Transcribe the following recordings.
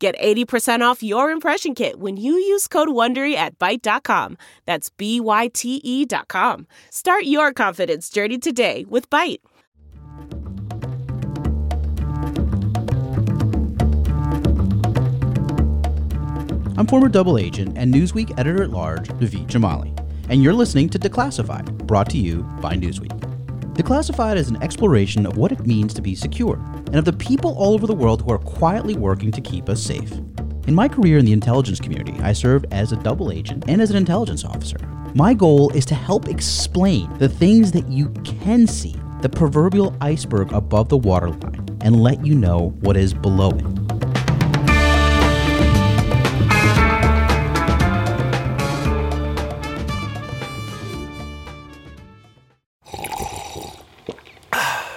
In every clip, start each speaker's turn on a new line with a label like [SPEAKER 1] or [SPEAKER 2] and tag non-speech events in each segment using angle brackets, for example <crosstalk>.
[SPEAKER 1] Get 80% off your impression kit when you use code WONDERY at Byte.com. That's B-Y-T-E dot com. Start your confidence journey today with Byte.
[SPEAKER 2] I'm former double agent and Newsweek editor-at-large Naveed Jamali, and you're listening to Declassified, brought to you by Newsweek. Declassified is an exploration of what it means to be secure and of the people all over the world who are quietly working to keep us safe. In my career in the intelligence community, I served as a double agent and as an intelligence officer. My goal is to help explain the things that you can see, the proverbial iceberg above the waterline, and let you know what is below it.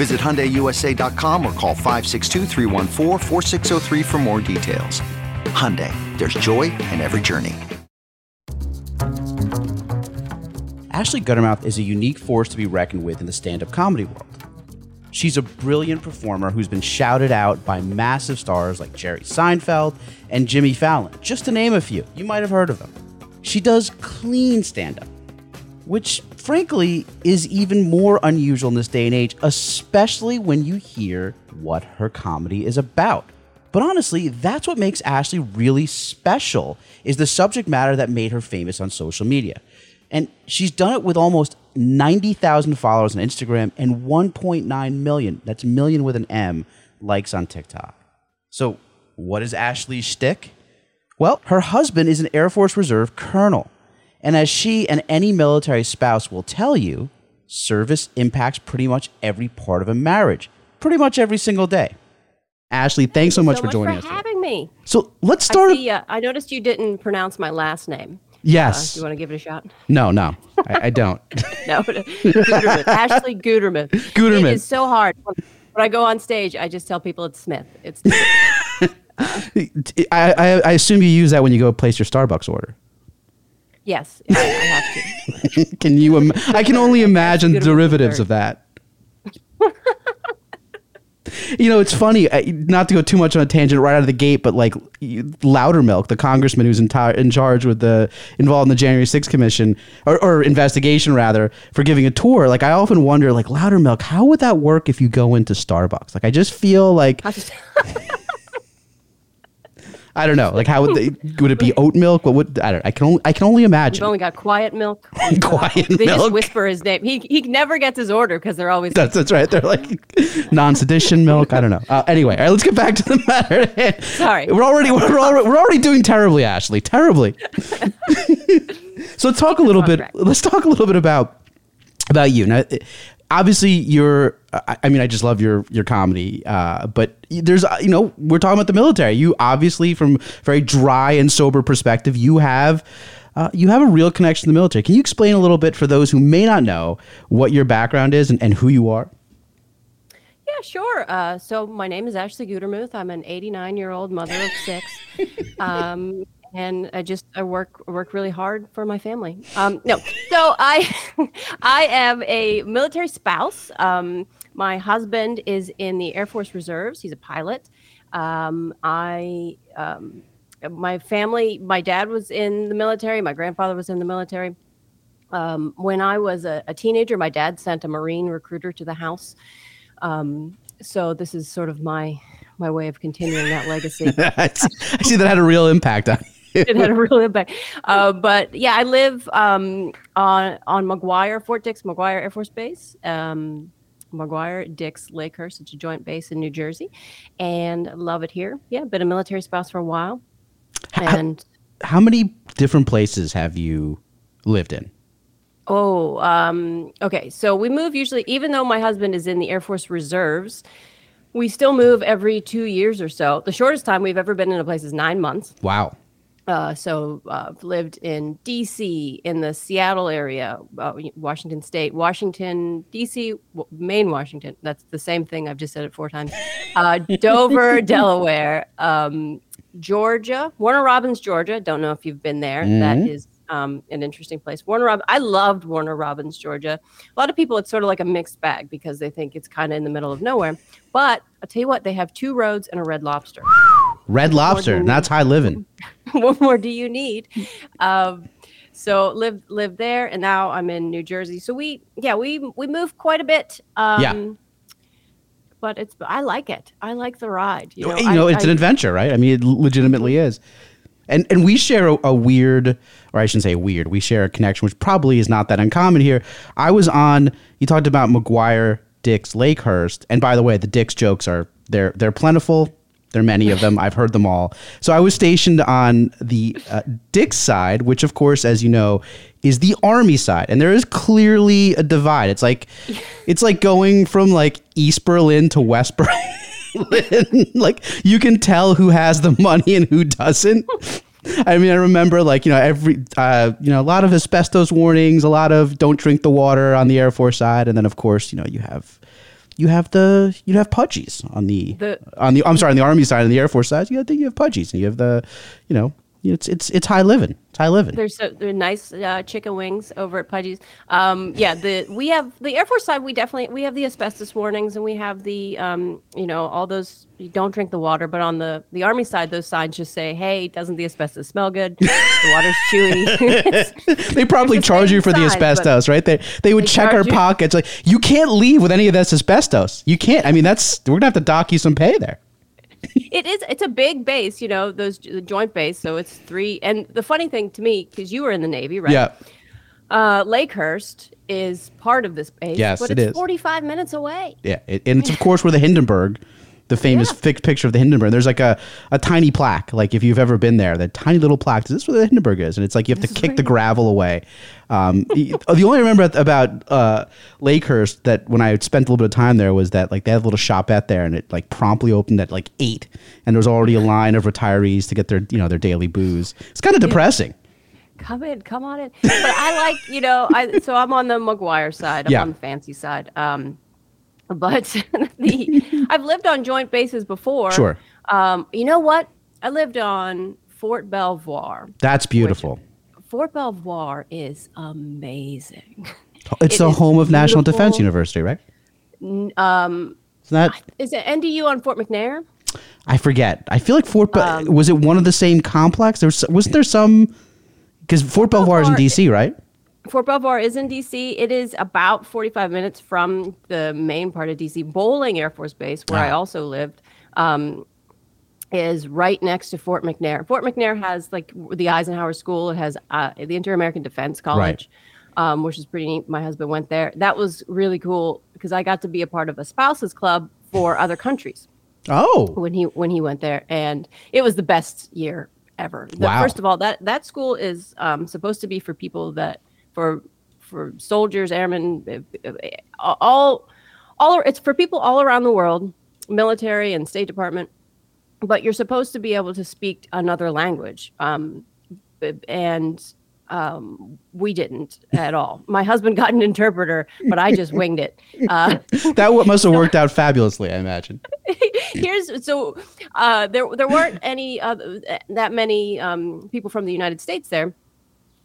[SPEAKER 3] Visit HyundaiUSA.com or call 562 for more details. Hyundai, there's joy in every journey.
[SPEAKER 2] Ashley Gutermuth is a unique force to be reckoned with in the stand-up comedy world. She's a brilliant performer who's been shouted out by massive stars like Jerry Seinfeld and Jimmy Fallon, just to name a few. You might have heard of them. She does clean stand-up, which frankly is even more unusual in this day and age, especially when you hear what her comedy is about. But honestly, that's what makes Ashley really special is the subject matter that made her famous on social media. And she's done it with almost 90,000 followers on Instagram and 1.9 million, that's million with an M, likes on TikTok. So, what is Ashley's shtick? Well, her husband is an Air Force Reserve colonel. And as she and any military spouse will tell you, service impacts pretty much every part of a marriage, pretty much every single day. Ashley, thanks so much
[SPEAKER 4] so
[SPEAKER 2] for
[SPEAKER 4] much
[SPEAKER 2] joining
[SPEAKER 4] for
[SPEAKER 2] us.
[SPEAKER 4] having me.
[SPEAKER 2] So let's start.
[SPEAKER 4] I, see, uh, I noticed you didn't pronounce my last name.
[SPEAKER 2] Yes.
[SPEAKER 4] Uh, you want to give it a shot?
[SPEAKER 2] No, no, I, I don't. <laughs>
[SPEAKER 4] no, Guterman. Ashley Guterman. <laughs>
[SPEAKER 2] Guterman.
[SPEAKER 4] It is so hard. When I go on stage, I just tell people it's Smith. It's. <laughs>
[SPEAKER 2] I, I, I assume you use that when you go place your Starbucks order.
[SPEAKER 4] Yes, I, I have
[SPEAKER 2] to. <laughs> can you? Im- I can only imagine derivatives of that. you know, it's funny. Not to go too much on a tangent right out of the gate, but like Loudermilk, the congressman who's in, in charge with the involved in the January 6th commission or, or investigation rather for giving a tour. Like I often wonder, like Loudermilk, how would that work if you go into Starbucks? Like I just feel like <laughs> I don't know. Like how would they? <laughs> Would it be oat milk? What would I don't? I can only I can only imagine.
[SPEAKER 4] only got quiet milk. <laughs>
[SPEAKER 2] Quiet
[SPEAKER 4] they
[SPEAKER 2] milk.
[SPEAKER 4] just whisper his name. He he never gets his order because they're always
[SPEAKER 2] That's that's right. They're like <laughs> non-sedition milk. I don't know. Uh, anyway, all right, let's get back to the matter. at hand.
[SPEAKER 4] Sorry.
[SPEAKER 2] we're already we're already, we're already doing terribly, Ashley. Terribly. so let's talk a little bit. Let's talk a little bit about about you. Now, obviously, you're. I mean, I just love your your comedy. Uh, but there's, uh, you know, we're talking about the military. You obviously, from very dry and sober perspective, you have. Uh, you have a real connection to the military. Can you explain a little bit for those who may not know what your background is and, and who you are?
[SPEAKER 4] Yeah, sure. Uh, so my name is Ashley Gutermuth. I'm an 89 year old mother of six, <laughs> um, and I just I work work really hard for my family. Um, no, so I <laughs> I am a military spouse. Um, my husband is in the Air Force Reserves. He's a pilot. Um, I um, my family. My dad was in the military. My grandfather was in the military. Um, when I was a, a teenager, my dad sent a Marine recruiter to the house. Um, so this is sort of my my way of continuing that legacy. <laughs>
[SPEAKER 2] I see that had a real impact on you. <laughs>
[SPEAKER 4] it had a real impact. Uh, but yeah, I live um, on on McGuire, Fort Dix, McGuire Air Force Base. Um, McGuire, Dix, Lakehurst. It's a joint base in New Jersey, and love it here. Yeah, been a military spouse for a while, and
[SPEAKER 2] How many different places have you lived in?
[SPEAKER 4] Oh, um, okay. So we move usually, even though my husband is in the Air Force Reserves, we still move every two years or so. The shortest time we've ever been in a place is nine months.
[SPEAKER 2] Wow.
[SPEAKER 4] Uh, so uh, I've lived in D.C., in the Seattle area, uh, Washington State, Washington D.C., w- Maine, Washington. That's the same thing. I've just said it four times. Uh, <laughs> Dover, Delaware, um, Georgia, Warner Robins, Georgia. Don't know if you've been there. That is um, an interesting place. Warner Rob. I loved Warner Robins, Georgia. A lot of people, it's sort of like a mixed bag because they think it's kind of in the middle of nowhere. But I'll tell you what, they have two roads and a Red Lobster.
[SPEAKER 2] Red Lobster. That's high living. <laughs>
[SPEAKER 4] what more do you need? Um, so live live there, and now I'm in New Jersey. So we yeah we we move quite a bit. Um,
[SPEAKER 2] Yeah.
[SPEAKER 4] But it's I like it. I like the ride. You know,
[SPEAKER 2] you know,
[SPEAKER 4] I-
[SPEAKER 2] it's
[SPEAKER 4] I-
[SPEAKER 2] an adventure, right? I mean, it legitimately is. And and we share a, a weird, or I shouldn't say weird. We share a connection, which probably is not that uncommon here. I was on. You talked about McGuire, Dix, Lakehurst, and by the way, the Dix jokes are they're they're plentiful. There are many of them. I've heard them all. So I was stationed on the uh, Dix side, which, of course, as you know, is the Army side, and there is clearly a divide. It's like it's like going from like East Berlin to West Berlin. <laughs> <laughs> like you can tell who has the money and who doesn't. I mean, I remember like you know every uh, you know a lot of asbestos warnings, a lot of don't drink the water on the Air Force side, and then of course you know you have you have the you have pudgies on the,
[SPEAKER 4] The-
[SPEAKER 2] on the I'm sorry on the Army side and the Air Force side. You have the, you have pudgies and you have the you know it's it's it's high living. It's high living.
[SPEAKER 4] There's so they're nice uh, chicken wings over at Pudgie's. Um, yeah, the we have the Air Force side. We definitely we have the asbestos warnings, and we have the um, you know all those. You don't drink the water, but on the the Army side, those signs just say, "Hey, doesn't the asbestos smell good? The water's <laughs> chewy." <laughs> <laughs>
[SPEAKER 2] they probably charge you for the
[SPEAKER 4] size,
[SPEAKER 2] asbestos, right? They they would
[SPEAKER 4] they
[SPEAKER 2] check our
[SPEAKER 4] you.
[SPEAKER 2] pockets. Like you can't leave with any of this asbestos. You can't. I mean, that's we're gonna have to dock you some pay there.
[SPEAKER 4] It is. It's a big base, you know, those the joint base. So it's three. And the funny thing to me, because you were in the Navy, right?
[SPEAKER 2] Yeah.
[SPEAKER 4] Uh, Lakehurst is part of this base.
[SPEAKER 2] Yes,
[SPEAKER 4] but
[SPEAKER 2] it
[SPEAKER 4] it's 45 minutes away.
[SPEAKER 2] Yeah, it, and it's of course where the Hindenburg, the famous
[SPEAKER 4] Yeah.
[SPEAKER 2] fixed picture of the Hindenburg. There's like a, a tiny plaque, like if you've ever been there, that tiny little plaque. Is This is where the Hindenburg is, and it's like you have to kick the gravel away. Um, the, <laughs> the only remember about uh, Lakehurst that when I spent a little bit of time there was that like they had a little shopette there, and it like promptly opened at like eight, and there was already a line of retirees to get their you know their daily booze. It's kind of depressing.
[SPEAKER 4] Come in, come on in. But I like, you know, I so I'm on the McGuire side. I'm
[SPEAKER 2] Yeah.
[SPEAKER 4] on the fancy side. Um, <laughs> but the I've lived on joint bases before.
[SPEAKER 2] Sure.
[SPEAKER 4] Um, you know what? I lived on Fort Belvoir.
[SPEAKER 2] That's beautiful.
[SPEAKER 4] Fort Belvoir is amazing. <laughs>
[SPEAKER 2] It's
[SPEAKER 4] It
[SPEAKER 2] the home of National Defense. University, right?
[SPEAKER 4] Um,
[SPEAKER 2] Isn't that
[SPEAKER 4] Is it NDU on Fort McNair?
[SPEAKER 2] I forget. I feel like Fort Be-
[SPEAKER 4] Um,
[SPEAKER 2] was it one of the same complex? There was wasn't there some because Fort Belvoir is in DC, right?
[SPEAKER 4] Fort Belvoir is in DC. It is about 45 minutes from the main part of DC. Bolling Air Force Base, where I
[SPEAKER 2] Ah.
[SPEAKER 4] also lived, um, is right next to Fort McNair. Fort McNair has like the Eisenhower School. It has uh, the Inter American Defense College, um, which is pretty neat. My husband went there. That was really cool because I got to be a part of a spouses club for other countries
[SPEAKER 2] Oh,
[SPEAKER 4] when he when he went there, and it was the best year ever. The-
[SPEAKER 2] Wow.
[SPEAKER 4] First of all, that that school is um, supposed to be for people that for for soldiers, airmen, uh, uh, all all it's for people all around the world, military and State Department. But you're supposed to be able to speak another language, um, and um, we didn't at all. My husband got an interpreter, but I just winged it. Uh, <laughs>
[SPEAKER 2] that must have worked out fabulously, I imagine. <laughs>
[SPEAKER 4] here's so uh, there there weren't any other, that many um, people from the United States there,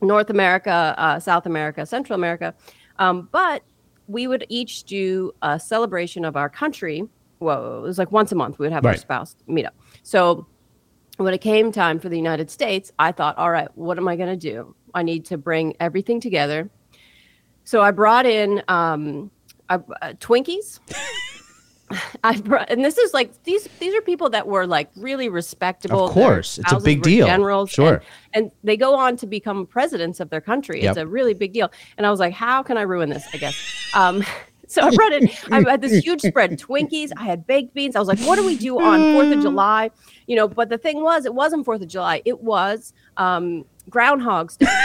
[SPEAKER 4] North America, uh, South America, Central America, um, but we would each do a celebration of our country. Whoa, it was like once a month. We would have our spouse meet up. So when it came time for the United States, I thought, all right, what am I going to do? I need to bring everything together. So I brought in um, uh, Twinkies. <laughs> <laughs> I brought, and this is like these these are people that were like really respectable.
[SPEAKER 2] Of course. It's a big deal.
[SPEAKER 4] Generals,
[SPEAKER 2] Sure.
[SPEAKER 4] and, and they go on to become presidents of their country.
[SPEAKER 2] Yep.
[SPEAKER 4] It's a really big deal. And I was like, how can I ruin this? I guess. Um, <laughs> so I brought in. I had this huge spread Twinkies. I had baked beans. I was like, what do we do on Fourth of July? You know, but the thing was, it wasn't Fourth of July. It was um, Groundhog's Day. <laughs>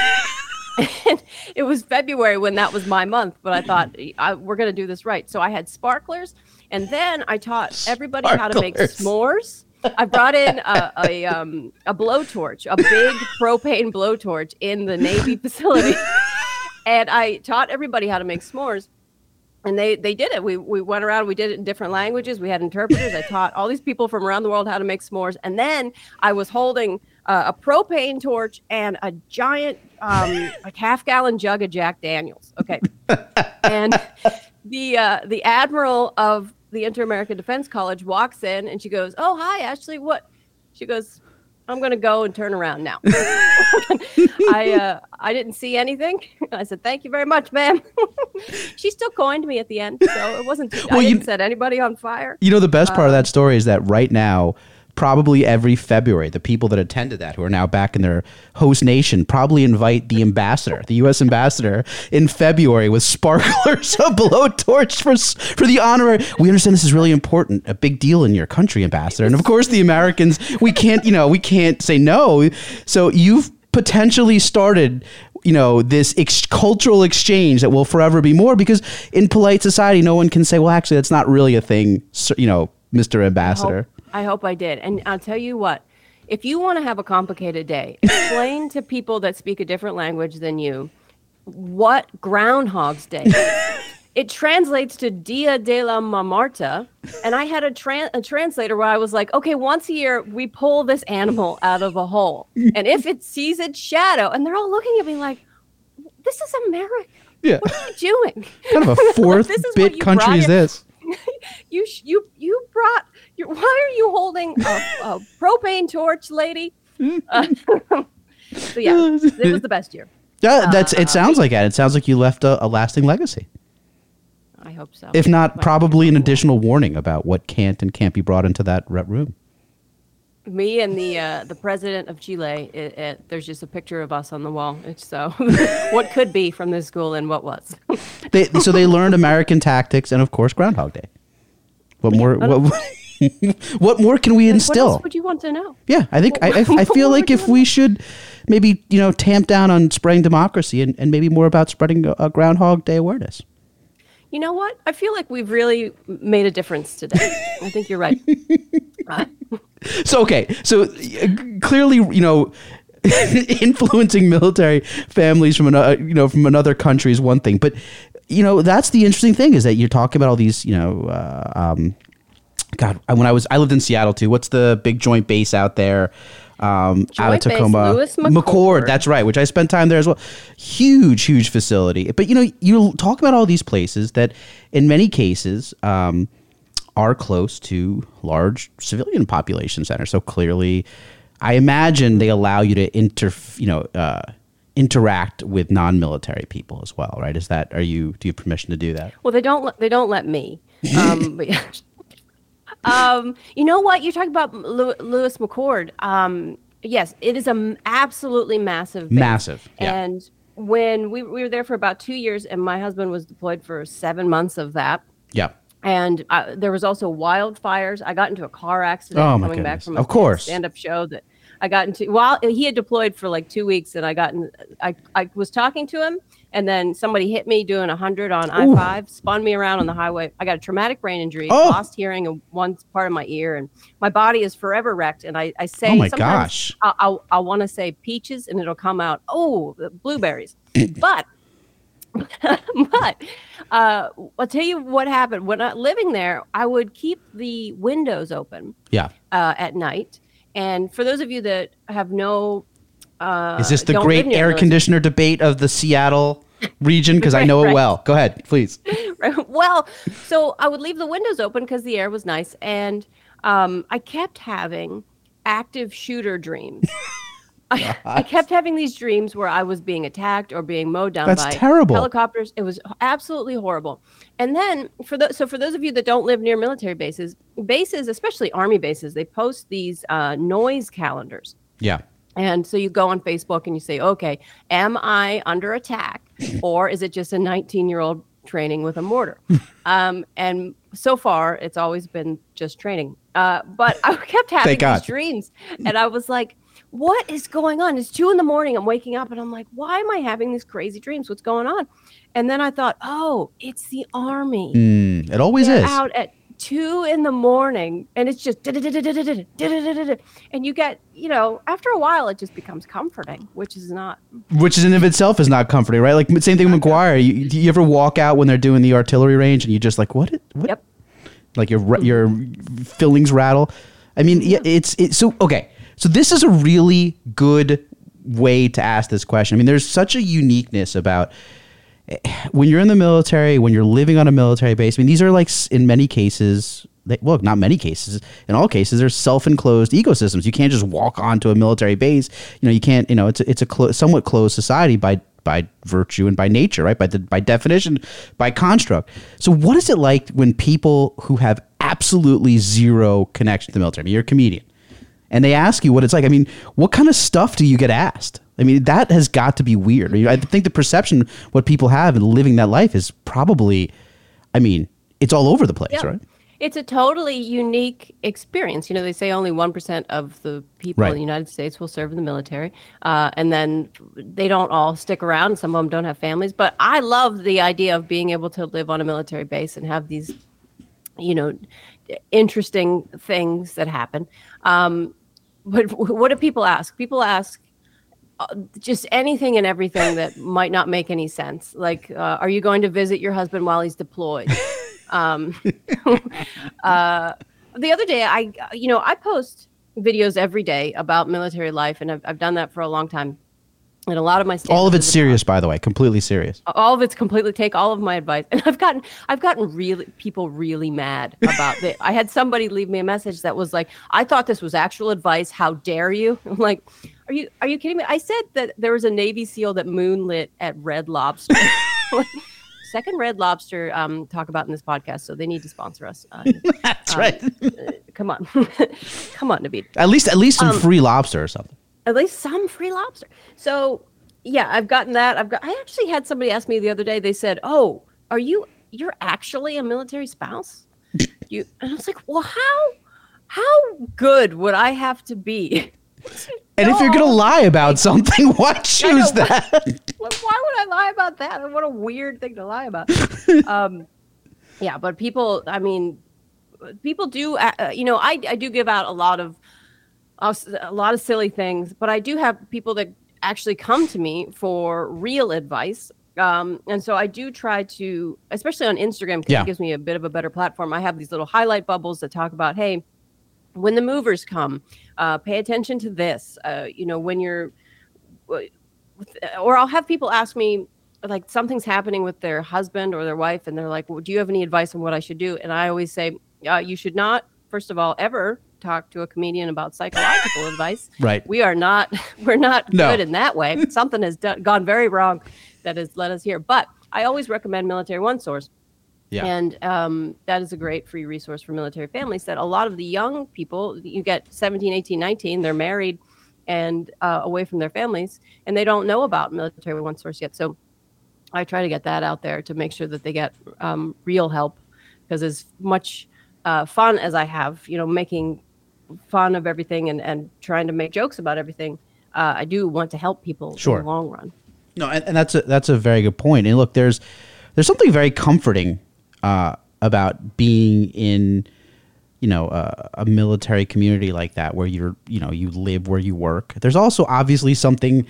[SPEAKER 4] And it was February when that was my month, but I thought I, we're going to do this right. So I had sparklers, and then I taught everybody how to make s'mores. I brought in a, a um a blowtorch, a big <laughs> propane blowtorch in the Navy facility, <laughs> and I taught everybody how to make s'mores. And they they did it. We we went around. We did it in different languages. We had interpreters. I taught all these people from around the world how to make s'mores. And then I was holding uh, a propane torch and a giant um, like half gallon jug of Jack Daniels. Okay, <laughs> and the uh, the admiral of the Inter American Defense College walks in and she goes, "Oh hi Ashley, what?" She goes, "I'm gonna go and turn around now." <laughs> I uh, I didn't see anything. I said, "Thank you very much, ma'am." <laughs> she still coined me at the end, so it wasn't. Too,
[SPEAKER 2] Well,
[SPEAKER 4] I
[SPEAKER 2] you-
[SPEAKER 4] didn't set anybody on fire.
[SPEAKER 2] You know, the best part of
[SPEAKER 4] Uh,
[SPEAKER 2] that story is that right now, probably every February, the people that attended that, who are now back in their host nation, probably invite the ambassador, the U.S. ambassador, in February with sparklers, <laughs> a blowtorch for for the honorary. We understand this is really important, a big deal in your country, ambassador, and of course, the Americans. We can't, you know, we can't say no. So you've potentially started. You know this ex- cultural exchange that will forever be more because in polite society, no one can say, "Well, actually, that's not really a thing." You know, Mr. Ambassador.
[SPEAKER 4] I hope I did. And I'll tell you what, if you want to have a complicated day, <laughs> explain to people that speak a different language than you what Groundhog's Day. It translates to Dia de la Marmota. And I had a, tran- a translator where I was like, okay, once a year, we pull this animal out of a hole. And if it sees its shadow, and they're all looking at me like, this is America.
[SPEAKER 2] Yeah.
[SPEAKER 4] What are you doing?
[SPEAKER 2] kind of a <laughs> fourth
[SPEAKER 4] is
[SPEAKER 2] bit country is this? <laughs>
[SPEAKER 4] you sh- you you brought your, <laughs> why are you holding a, a propane torch lady <laughs> Uh, <laughs> so yeah it was the best year
[SPEAKER 2] Yeah, that's.
[SPEAKER 4] Uh,
[SPEAKER 2] It sounds like that. It sounds like you left a, a lasting legacy,
[SPEAKER 4] i hope so
[SPEAKER 2] if not
[SPEAKER 4] But
[SPEAKER 2] probably an additional warning about what can't and can't be brought into that re- room.
[SPEAKER 4] me and the uh, the president of chile it, it, there's just a picture of us on the wall it's so what could be from this school and what was
[SPEAKER 2] They, so they learned American tactics and of course Groundhog Day. What more? What, <laughs> what more can we
[SPEAKER 4] what
[SPEAKER 2] instill?
[SPEAKER 4] else would you want to know?
[SPEAKER 2] Yeah, I think I, I, I <laughs> feel like if we should maybe you know tamp down on spreading democracy and, and maybe more about spreading a, a Groundhog Day awareness.
[SPEAKER 4] you know what? I feel like we've really made a difference today. I think you're right. <laughs> Uh,
[SPEAKER 2] So okay, so uh, clearly, you know, influencing military families from another, you know, from another country is one thing, but you know, that's the interesting thing is that you're talking about all these, you know, uh, um, God, when I was I lived in Seattle too. What's the big joint base out there? Um, out of
[SPEAKER 4] base
[SPEAKER 2] Tacoma,
[SPEAKER 4] McCord. McChord.
[SPEAKER 2] That's right. Which I spent time there as well. Huge, huge facility. But you know, you talk about all these places that, in many cases, um, are close to large civilian population centers. So clearly, I imagine they allow you to inter, you know, uh, interact with non-military people as well, right? Is that are you do you have permission to do that?
[SPEAKER 4] Well, they don't. They don't let me. <laughs> Um, but yeah. Um, you know what? You're talking about Lew- Lewis McChord. Um, yes, it is an absolutely massive, base.
[SPEAKER 2] Massive, yeah.
[SPEAKER 4] And when we, we were there for about two years, and my husband was deployed for seven months of that.
[SPEAKER 2] Yeah.
[SPEAKER 4] And uh, there was also wildfires. I got into a car accident
[SPEAKER 2] Oh,
[SPEAKER 4] coming back
[SPEAKER 2] goodness.
[SPEAKER 4] from
[SPEAKER 2] Of course.
[SPEAKER 4] stand-up show that I got into. While he had deployed for like two weeks, and I got in. I I was talking to him, and then somebody hit me doing hundred on I five, spun me around on the highway. I got a traumatic brain injury,
[SPEAKER 2] Oh.
[SPEAKER 4] lost hearing in one part of my ear, and my body is forever wrecked. And I I say
[SPEAKER 2] Oh my
[SPEAKER 4] sometimes
[SPEAKER 2] gosh.
[SPEAKER 4] I'll I'll, I'll want to say peaches, and it'll come out oh blueberries, <clears throat> but <laughs> but uh, I'll tell you what happened when I living there. I would keep the windows open
[SPEAKER 2] Yeah.
[SPEAKER 4] uh, at night, and for those of you that have no, uh,
[SPEAKER 2] Is this the great air conditioner debate of the Seattle region? Because I <laughs> know it
[SPEAKER 4] right.
[SPEAKER 2] well. Go ahead, please. <laughs>
[SPEAKER 4] Right. well, so I would leave the windows open because the air was nice, and um, I kept having active shooter dreams. <laughs> I, <laughs> <laughs> I kept having these dreams where I was being attacked or being mowed down
[SPEAKER 2] That's
[SPEAKER 4] by
[SPEAKER 2] terrible.
[SPEAKER 4] helicopters. It was absolutely horrible. And then for the so for those of you that don't live near military bases, bases, especially army bases, they post these uh, noise calendars.
[SPEAKER 2] Yeah.
[SPEAKER 4] And so you go on Facebook and you say, okay, am I under attack <laughs> or is it just a 19 year old training with a mortar? um, and so far, it's always been just training. Uh, but I kept having these dreams and I was like, what is going on? It's two in the morning. I'm waking up and I'm like, why am I having these crazy dreams? What's going on? And then I thought, oh, it's the army.
[SPEAKER 2] Mm, it always is.
[SPEAKER 4] Out at two in the morning and it's just and you get you know after a while it just becomes comforting which is not
[SPEAKER 2] which is in of itself is not comforting right like same thing with mcguire you, you ever walk out when they're doing the artillery range and you just like what, what?
[SPEAKER 4] Yep.
[SPEAKER 2] like your your fillings rattle i mean yeah. it's it, so okay so this is a really good way to ask this question. I mean, there's such a uniqueness about eh, when you're in the military, when you're living on a military base. I mean, these are like in many cases. They, well, not many cases. In all cases, they're self-enclosed ecosystems. You can't just walk onto a military base. You know, you can't. You know, it's a, it's a clo- somewhat closed society by by virtue and by nature, right? By the by definition, by construct. So, what is it like when people who have absolutely zero connection to the military? I mean, you're a comedian and they ask you what it's like. I mean, what kind of stuff do you get asked? I mean, that has got to be weird. I, mean, I think the perception what people have in living that life is probably, I mean, it's all over the place,
[SPEAKER 4] Yeah.
[SPEAKER 2] right?
[SPEAKER 4] it's a totally unique experience you know they say only 1% of the people
[SPEAKER 2] Right.
[SPEAKER 4] in the united states will serve in the military uh, and then they don't all stick around some of them don't have families but i love the idea of being able to live on a military base and have these you know interesting things that happen um, but what do people ask? People ask uh, just anything and everything that might not make any sense. Like uh, are you going to visit your husband while he's deployed? <laughs> Um, <laughs> uh, the other day i you know i post videos every day about military life and i've, I've done that for a long time and a lot of my
[SPEAKER 2] All of it's serious, by the way, completely serious.
[SPEAKER 4] all of it's completely take all of my advice. <laughs> And i've gotten i've gotten really people really mad about it i had somebody leave me a message that was like i thought this was actual advice. How dare you? <laughs> I'm like are you are you kidding me? I said that there was a navy seal that moonlit at red lobster. <laughs> Second red lobster um talk about in this podcast so they need to sponsor us. Uh,
[SPEAKER 2] That's right.
[SPEAKER 4] come on. Come on Naveed
[SPEAKER 2] at least, at least
[SPEAKER 4] Um,
[SPEAKER 2] some free lobster or something.
[SPEAKER 4] At least some free lobster. So yeah, I've gotten that. I've got. I actually had somebody ask me the other day. They said, "Oh, are you? You're actually a military spouse?" You and I was like, "Well, how? How good would I have to be?"
[SPEAKER 2] And if you're gonna lie about something, <laughs> why choose
[SPEAKER 4] know.
[SPEAKER 2] that?
[SPEAKER 4] Like, why would I lie about that? What a weird thing to lie about. <laughs> um, yeah, but people, I mean, people do, uh, uh, you know, I, I do give out a lot of, a lot of silly things, but I do have people that actually come to me for real advice. Um, and so I do try to, especially on Instagram, because
[SPEAKER 2] Yeah.
[SPEAKER 4] it gives me a bit of a better platform. I have these little highlight bubbles that talk about, hey, when the movers come, uh, pay attention to this. Uh, you know, when you're, or I'll have people ask me like something's happening with their husband or their wife, and they're like, well, "Do you have any advice on what I should do?" And I always say, uh, you should not, first of all, ever talk to a comedian about psychological advice.
[SPEAKER 2] Right.
[SPEAKER 4] We are not. <laughs> We're not
[SPEAKER 2] No.
[SPEAKER 4] good in that way. Something has done, gone very wrong that has led us here. But I always recommend Military One Source.
[SPEAKER 2] Yeah.
[SPEAKER 4] And um, that is a great free resource for military families that a lot of the young people, you get 17, 18, 19, they're married and uh, away from their families, and they don't know about Military One Source yet. So I try to get that out there to make sure that they get um, real help because as much uh, fun as I have, you know, making fun of everything and, and trying to make jokes about everything, uh, I do want to help people
[SPEAKER 2] Sure.
[SPEAKER 4] in the long run.
[SPEAKER 2] No, and, and that's a that's a very good point. And look, there's there's something very comforting uh, about being in you know a, a military community like that, where you're you know you live where you work. There's also obviously something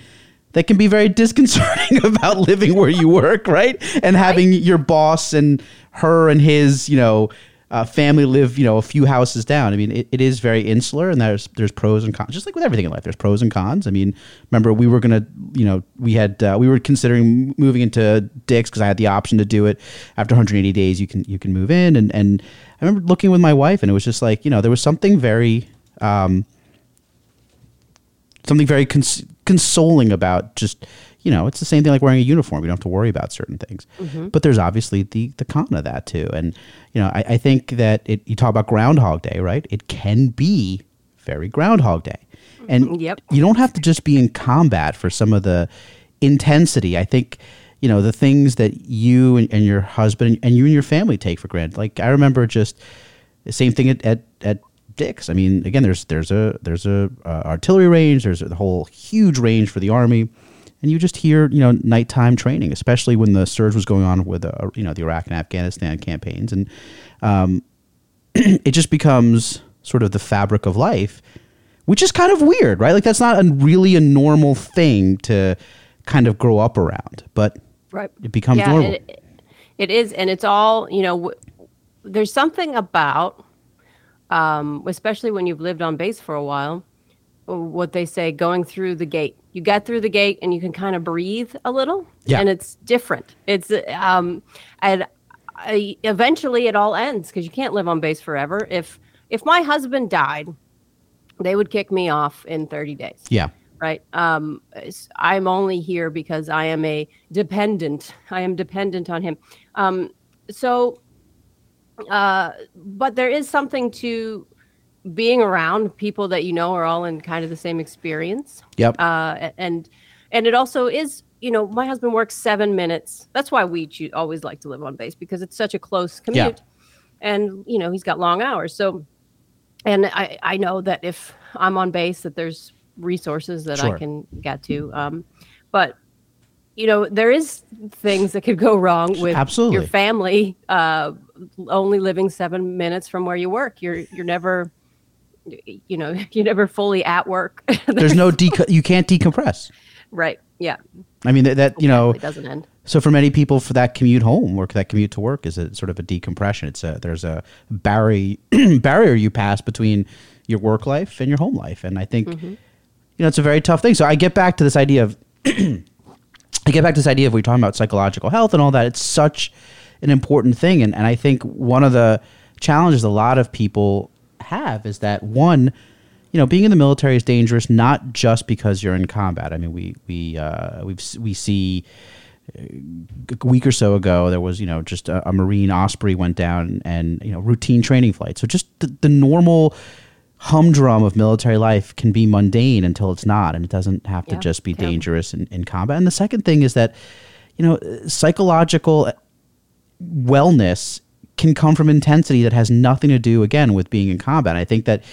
[SPEAKER 2] that can be very disconcerting <laughs> about living where you work, right? And having your boss and her and his you know. Uh, family live, you know, a few houses down. I mean, it, it is very insular, and there's there's pros and cons. Just like with everything in life, there's pros and cons. I mean, remember we were gonna, you know, we had uh, we were considering moving into Dix because I had the option to do it after 180 days. You can you can move in, and and I remember looking with my wife, and it was just like you know there was something very um, something very cons- consoling about just you know it's the same thing like wearing a uniform. You don't have to worry about certain things. But there's obviously the the con of that too. And you know i, I think that it, you talk about groundhog day right? It can be very groundhog day. And
[SPEAKER 4] Yep.
[SPEAKER 2] you don't have to just be in combat for some of the intensity. I think you know the things that you and, and your husband and you and your family take for granted. Like i remember just the same thing at, at, at Dix. I mean, again, there's there's a there's a uh, artillery range. There's a whole huge range for the army, and you just hear you know nighttime training, especially when the surge was going on with uh, you know the Iraq and Afghanistan campaigns, and um, <clears throat> it just becomes sort of the fabric of life, which is kind of weird, right? Like that's not a really a normal thing to kind of grow up around, but
[SPEAKER 4] Right.
[SPEAKER 2] it becomes
[SPEAKER 4] yeah,
[SPEAKER 2] normal.
[SPEAKER 4] It, it is, and it's all you know. W- there's something about, um, especially when you've lived on base for a while, what they say going through the gate. You get through the gate and you can kind of breathe a little,
[SPEAKER 2] Yeah.
[SPEAKER 4] and it's different. It's um, and I, eventually it all ends because you can't live on base forever. If if my husband died, they would kick me off in 30 days
[SPEAKER 2] yeah,
[SPEAKER 4] right um I'm only here because i am a dependent i am dependent on him um so uh but there is something to being around people that you know are all in kind of the same experience.
[SPEAKER 2] Yep,
[SPEAKER 4] uh and and it also is you know my husband works seven minutes. That's why we choo- always like to live on base because it's such a close commute, Yeah. and you know he's got long hours. So and i i know that if i'm on base that there's resources that
[SPEAKER 2] Sure.
[SPEAKER 4] i can get to. Um but you know there is things that could go wrong with
[SPEAKER 2] Absolutely.
[SPEAKER 4] your family uh only living seven minutes from where you work. You're you're never you know <laughs> you're never fully at work <laughs>
[SPEAKER 2] there's no deco- you can't decompress.
[SPEAKER 4] right yeah
[SPEAKER 2] I mean that, that you know
[SPEAKER 4] it doesn't end
[SPEAKER 2] So for many people, for that commute home or that commute to work is a sort of a decompression. It's a there's a barrier <clears throat> barrier you pass between your work life and your home life, and I think mm-hmm. you know it's a very tough thing. So I get back to this idea of <clears throat> I get back to this idea of we're talking about psychological health and all that. It's such an important thing, and and I think one of the challenges a lot of people have is that one you know, being in the military is dangerous not just because you're in combat. I mean, we we uh, we we see a week or so ago there was you know just a, a Marine Osprey went down and you know routine training flight So just the, the normal humdrum of military life can be mundane until it's not, and it doesn't have to
[SPEAKER 4] Yeah,
[SPEAKER 2] just be
[SPEAKER 4] terrible.
[SPEAKER 2] dangerous in, in combat. And the second thing is that you know psychological wellness can come from intensity that has nothing to do again with being in combat. I think that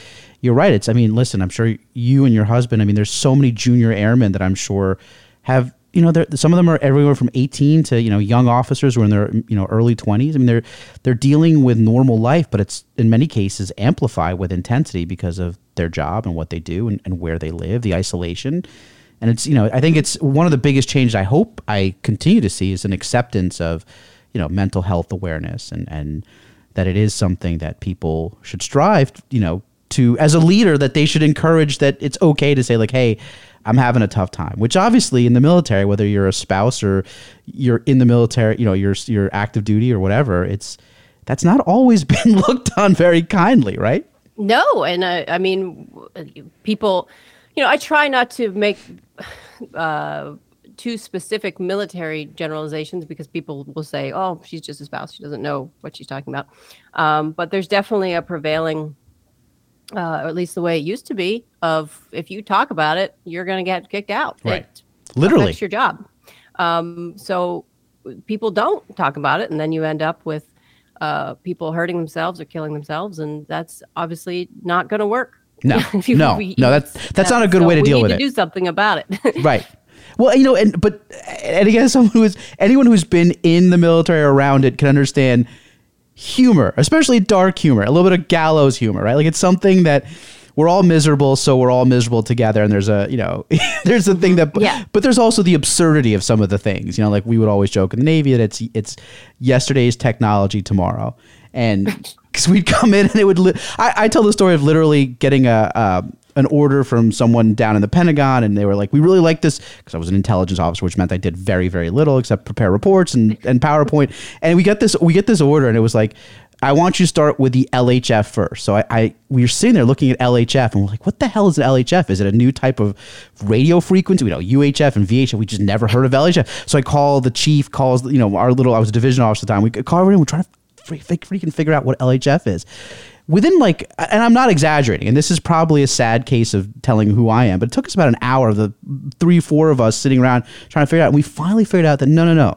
[SPEAKER 2] you're right. It's I mean, listen, I'm sure you and your husband, I mean, there's so many junior airmen that I'm sure have you know, some of them are everywhere from 18 to you know young officers who are in their you know early 20s. I mean, they're they're dealing with normal life, but it's in many cases amplified with intensity because of their job and what they do and, and where they live, the isolation. And it's you know I think it's one of the biggest changes I hope I continue to see is an acceptance of you know mental health awareness and and that it is something that people should strive you know to as a leader that they should encourage that it's okay to say like hey I'm having a tough time which obviously in the military whether you're a spouse or you're in the military you know you're you're active duty or whatever it's that's not always <laughs> been looked on very kindly, right?
[SPEAKER 4] No, and I, I mean, people, you know, I try not to make <sighs> uh, too specific military generalizations because people will say, "Oh, she's just a spouse; she doesn't know what she's talking about." Um, but there's definitely a prevailing, uh, or at least the way it used to be, of if you talk about it, you're going to get kicked out.
[SPEAKER 2] Right.
[SPEAKER 4] It
[SPEAKER 2] Literally.
[SPEAKER 4] affects your job. Um, so people don't talk about it, and then you end up with uh, people hurting themselves or killing themselves, and that's obviously not going to work.
[SPEAKER 2] No, <laughs>
[SPEAKER 4] you-
[SPEAKER 2] no, no. That's that's not a good
[SPEAKER 4] so
[SPEAKER 2] way to
[SPEAKER 4] we
[SPEAKER 2] deal
[SPEAKER 4] need
[SPEAKER 2] with
[SPEAKER 4] to
[SPEAKER 2] it.
[SPEAKER 4] Do something about it. <laughs>
[SPEAKER 2] right. Well, you know, and but and again, <laughs> someone who is anyone who's been in the military or around it can understand humor, especially dark humor, a little bit of gallows humor, right? Like it's something that we're all miserable, so we're all miserable together. And there's a, you know, <laughs> there's a thing that,
[SPEAKER 4] Yeah.
[SPEAKER 2] but there's also the absurdity of some of the things. You know, like we would always joke in the Navy that it's it's yesterday's technology tomorrow, and <laughs> because we'd come in and it would. Li- I, I tell the story of literally getting a. Uh, an order from someone down in the Pentagon, and they were like, "We really like this," because I was an intelligence officer, which meant I did very, very little except prepare reports and, and PowerPoint. And we get this, we get this order, and it was like, "I want you to start with the LHF first. So I, I we were sitting there looking at LHF, and we're like, "What the hell is an LHF? Is it a new type of radio frequency? We know UHF and VHF. We just never heard of LHF." So I call the chief, calls you know our little. I was a division officer at the time. We call everyone. We're trying to freaking figure out what LHF is. Within like, and I'm not exaggerating, and this is probably a sad case of telling who I am, but it took us about an hour of the three, four of us sitting around trying to figure out. And we finally figured out that no, no, no,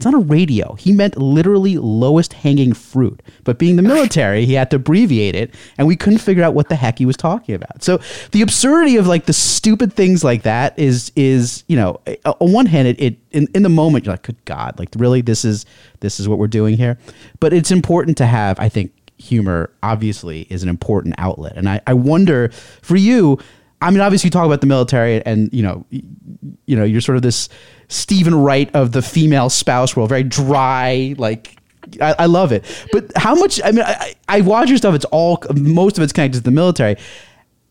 [SPEAKER 2] it's not a radio. He meant literally lowest hanging fruit. But being the military, he had to abbreviate it, and we couldn't figure out what the heck he was talking about. So the absurdity of like the stupid things like that is is you know on one hand it, it in, in the moment you're like good God like really this is this is what we're doing here, but it's important to have I think humor obviously is an important outlet, and I I wonder for you. I mean, obviously, you talk about the military, and you know, you know, you're sort of this Steven Wright of the female spouse world, very dry, like. I, I love it, but how much? I mean, I, I watch your stuff. It's all most of it's connected to the military.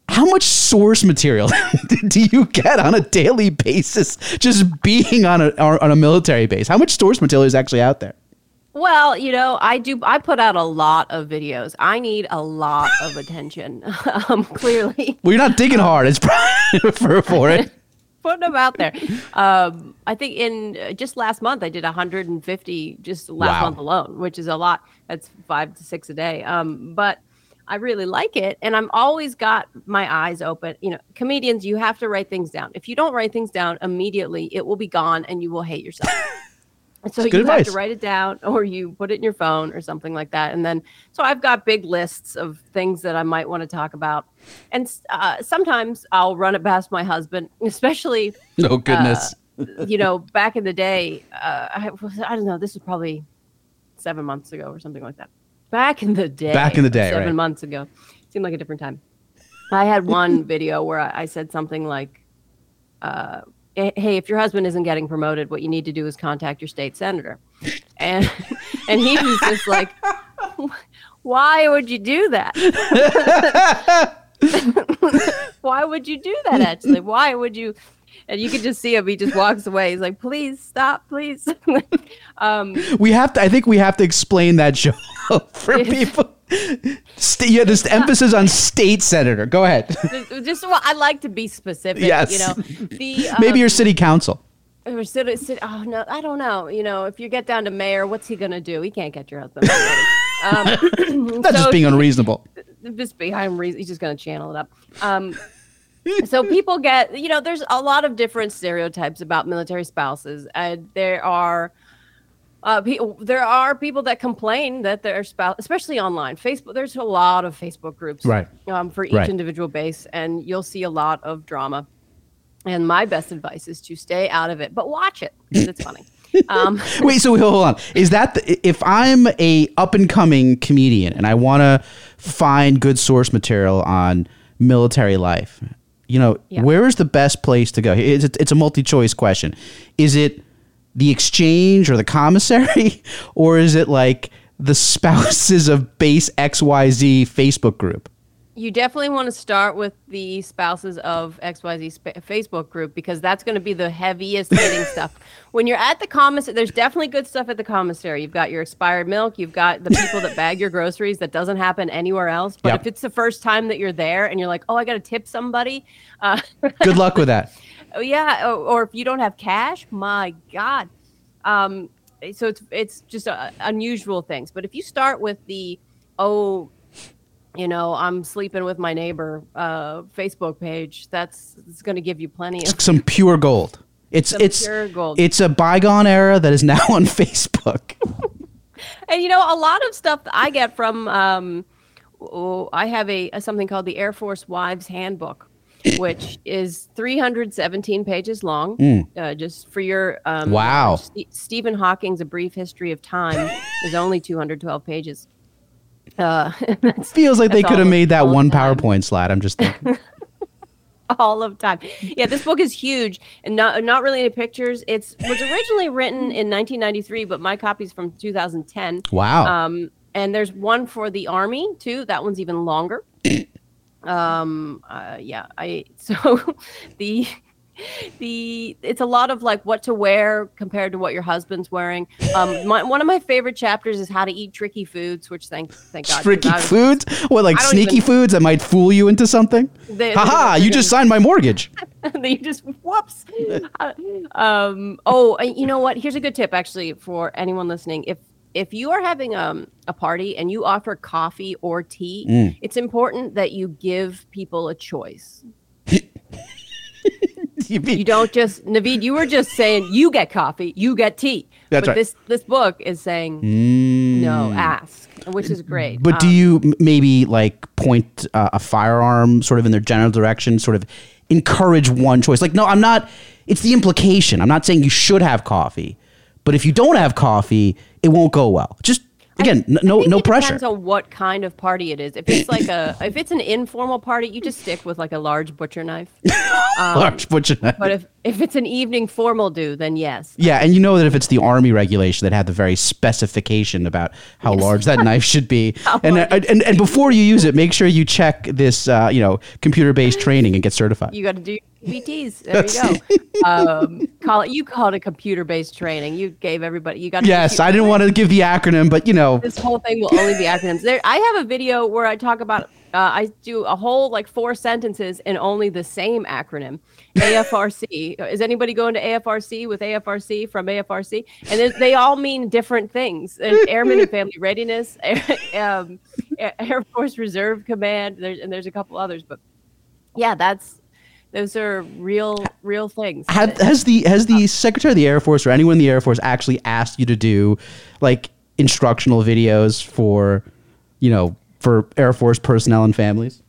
[SPEAKER 2] How much source material <laughs> do you get on a daily basis just being on a on a military base? How much source material is actually out there?
[SPEAKER 4] Well, you know, I do. I put out a lot of videos. I need a lot of attention. <laughs> um, clearly,
[SPEAKER 2] Well, you're not digging hard. It's <laughs> for, for it. <laughs>
[SPEAKER 4] putting them out there. Um, I think in uh, just last month I did 150 just last
[SPEAKER 2] Wow.
[SPEAKER 4] month alone, which is a lot. That's five to six a day. Um, but I really like it, and I'm always got my eyes open. You know, comedians, you have to write things down. If you don't write things down immediately, it will be gone, and you will hate yourself. And so you
[SPEAKER 2] good
[SPEAKER 4] have to write it down <laughs> or you put it in your phone or something like that. And then, so I've got big lists of things that I might want to talk about. And uh, sometimes I'll run it past my husband, <laughs> especially,
[SPEAKER 2] No <laughs> goodness.
[SPEAKER 4] you know, back in the day. Uh, I, was- I don't know, this was probably seven months ago or something like that. Back in the day.
[SPEAKER 2] Back in the day,
[SPEAKER 4] Seven
[SPEAKER 2] right.
[SPEAKER 4] months ago. Seemed like a different time. I had one video where I, I said something like, uh, "Eh, Eh, "Hey, if your husband isn't getting promoted, what you need to do is contact your state senator." And <laughs> and he was just like, "Why would you do that? <laughs> <laughs> Why would you do that? Actually, why would you?" And you can just see him. He just walks away. He's like, "Please stop, please." <laughs> um,
[SPEAKER 2] we have to. I think we have to explain that show <laughs> for people. St- yeah, this emphasis on state senator. Go ahead.
[SPEAKER 4] just, just well, I like to be specific.
[SPEAKER 2] Yes.
[SPEAKER 4] You know, the <laughs>
[SPEAKER 2] Maybe your
[SPEAKER 4] um,
[SPEAKER 2] city council.
[SPEAKER 4] Or sit, sit, oh no, I don't know. You know, if you get down to mayor, what's he gonna do? He can't get your husband. um,
[SPEAKER 2] That's just being unreasonable.
[SPEAKER 4] just behind reason. He's just gonna channel it up. Um, so people get, you know, there's a lot of different stereotypes about military spouses. And there are. Uh, pe- there are people that complain that their spouse, especially online, Facebook. There's a lot of Facebook groups,
[SPEAKER 2] Right.
[SPEAKER 4] um, for each
[SPEAKER 2] Right.
[SPEAKER 4] individual base, and you'll see a lot of drama. And my best advice is to stay out of it, but watch it because it's funny. <laughs> Um,
[SPEAKER 2] Wait, so hold on. Is that the, if I'm a up and coming comedian and I want to find good source material on military life, you know,
[SPEAKER 4] Yeah.
[SPEAKER 2] where is the best place to go? It's a, it's a multi choice question. Is it the exchange or the commissary, <laughs> or is it like the spouses of base XYZ Facebook group?
[SPEAKER 4] You definitely want to start with the spouses of XYZ sp- Facebook group because that's going to be the heaviest hitting <laughs> stuff. When you're at the commissary, there's definitely good stuff at the commissary. You've got your expired milk, you've got the people that bag your groceries. That doesn't happen anywhere else. But
[SPEAKER 2] Yep.
[SPEAKER 4] if it's the first time that you're there and you're like, oh, I got to tip somebody, uh, <laughs>
[SPEAKER 2] Good luck with that.
[SPEAKER 4] Oh yeah, or, or if you don't have cash, my God. Um, so it's it's just uh, unusual things. But if you start with the oh, you know, I'm sleeping with my neighbor uh, Facebook page, that's it's going to give you plenty of.
[SPEAKER 2] Some pure gold. It's
[SPEAKER 4] Some
[SPEAKER 2] it's
[SPEAKER 4] pure gold.
[SPEAKER 2] it's a bygone era that is now <laughs> on Facebook.
[SPEAKER 4] And you know, a lot of stuff that I get from um, oh, I have a, a something called the Air Force Wives Handbook, which is 317 pages long. Uh, just for your um,
[SPEAKER 2] Wow.
[SPEAKER 4] Ste- Stephen Hawking's A Brief History of Time is only 212 pages. Uh, <laughs>
[SPEAKER 2] Feels like they could have made that one
[SPEAKER 4] time.
[SPEAKER 2] PowerPoint slide. I'm just <laughs> thinking.
[SPEAKER 4] all of time. Yeah, this book is huge and not not really any pictures. It's was originally written in 1993, but my copy's from 2010.
[SPEAKER 2] Wow.
[SPEAKER 4] Um, and there's one for the army too. That one's even longer. <coughs> um, uh, yeah, I <laughs> so the <laughs> the it's a lot of like what to wear compared to what your husband's wearing. Um, my, one of my favorite chapters is how to eat tricky foods, which thank thank God.
[SPEAKER 2] Tricky
[SPEAKER 4] was-
[SPEAKER 2] foods? What, like sneaky
[SPEAKER 4] even-
[SPEAKER 2] foods that might fool you into something?
[SPEAKER 4] They-
[SPEAKER 2] Haha, you just <laughs> signed my mortgage. <laughs>
[SPEAKER 4] they just whoops. Uh, um, oh, you know what? Here's a good tip actually for anyone listening. If if you are having um, a party and you offer coffee or tea,
[SPEAKER 2] Mm.
[SPEAKER 4] it's important that you give people a choice. <laughs>
[SPEAKER 2] You
[SPEAKER 4] You don't just Naveed. You were just saying you get coffee, you get tea.
[SPEAKER 2] That's
[SPEAKER 4] but
[SPEAKER 2] right.
[SPEAKER 4] this this book is saying no, ask, which is great.
[SPEAKER 2] But do
[SPEAKER 4] Um,
[SPEAKER 2] you maybe like point uh, a firearm sort of in their general direction, sort of encourage one choice? Like, no, I'm not. It's the implication. I'm not saying you should have coffee, but if you don't have coffee, it won't go well. Just again, n- no
[SPEAKER 4] I
[SPEAKER 2] no
[SPEAKER 4] it
[SPEAKER 2] pressure.
[SPEAKER 4] Depends on what kind of party it is. If it's like a <laughs> if it's an informal party, you just stick with like a large butcher knife. <laughs>
[SPEAKER 2] Large butcher knife.
[SPEAKER 4] But if if it's an evening formal do, then yes.
[SPEAKER 2] Yeah, and you know that if it's the army regulation that had the very specification about how large that knife should be, <laughs> and, uh, and and before you use it, make sure you check this, uh, you know, computer-based training and get certified.
[SPEAKER 4] You got to do CBTs. <laughs> There you go. <laughs> Um, call it. You called it computer based training. You gave everybody. You got.
[SPEAKER 2] yes, I didn't want to give the acronym, but you know,
[SPEAKER 4] This whole thing will only be acronyms. There, I have a video where I talk about. Uh, I do a whole like four sentences in only the same acronym, <laughs> AFRC. Is anybody going to AFRC with AFRC from AFRC? And they- they all mean different things. There's Airman and Family Readiness, Air, um, Air Air Force Reserve Command, there's, and there's a couple others. But yeah, that's those are real, real things.
[SPEAKER 2] have, has the has the oh. Secretary of the Air Force or anyone in the Air Force actually asked you to do like instructional videos for, you know, for Air Force personnel and families?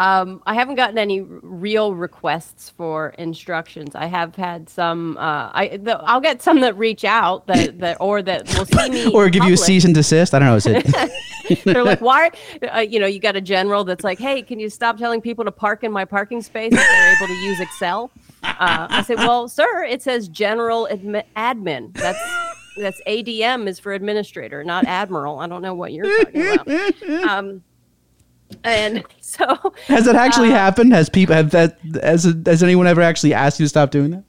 [SPEAKER 4] Um, I haven't gotten any real requests for instructions. I have had some. Uh, I the, I'll get some that reach out that <laughs> that or that will see me
[SPEAKER 2] Or give you a cease and desist? I don't know. Is it? <laughs>
[SPEAKER 4] They're like, why? Uh, you know, you got a general that's like, hey, can you stop telling people to park in my parking space if they're able to use Excel? Uh, I said, well, sir, it says general admi- admin. That's that's ADM is for administrator, not admiral. I don't know what you're talking about. <laughs> Um, and so <laughs>
[SPEAKER 2] Has that actually happened? Has people have that? Has has anyone ever actually asked you to stop doing that?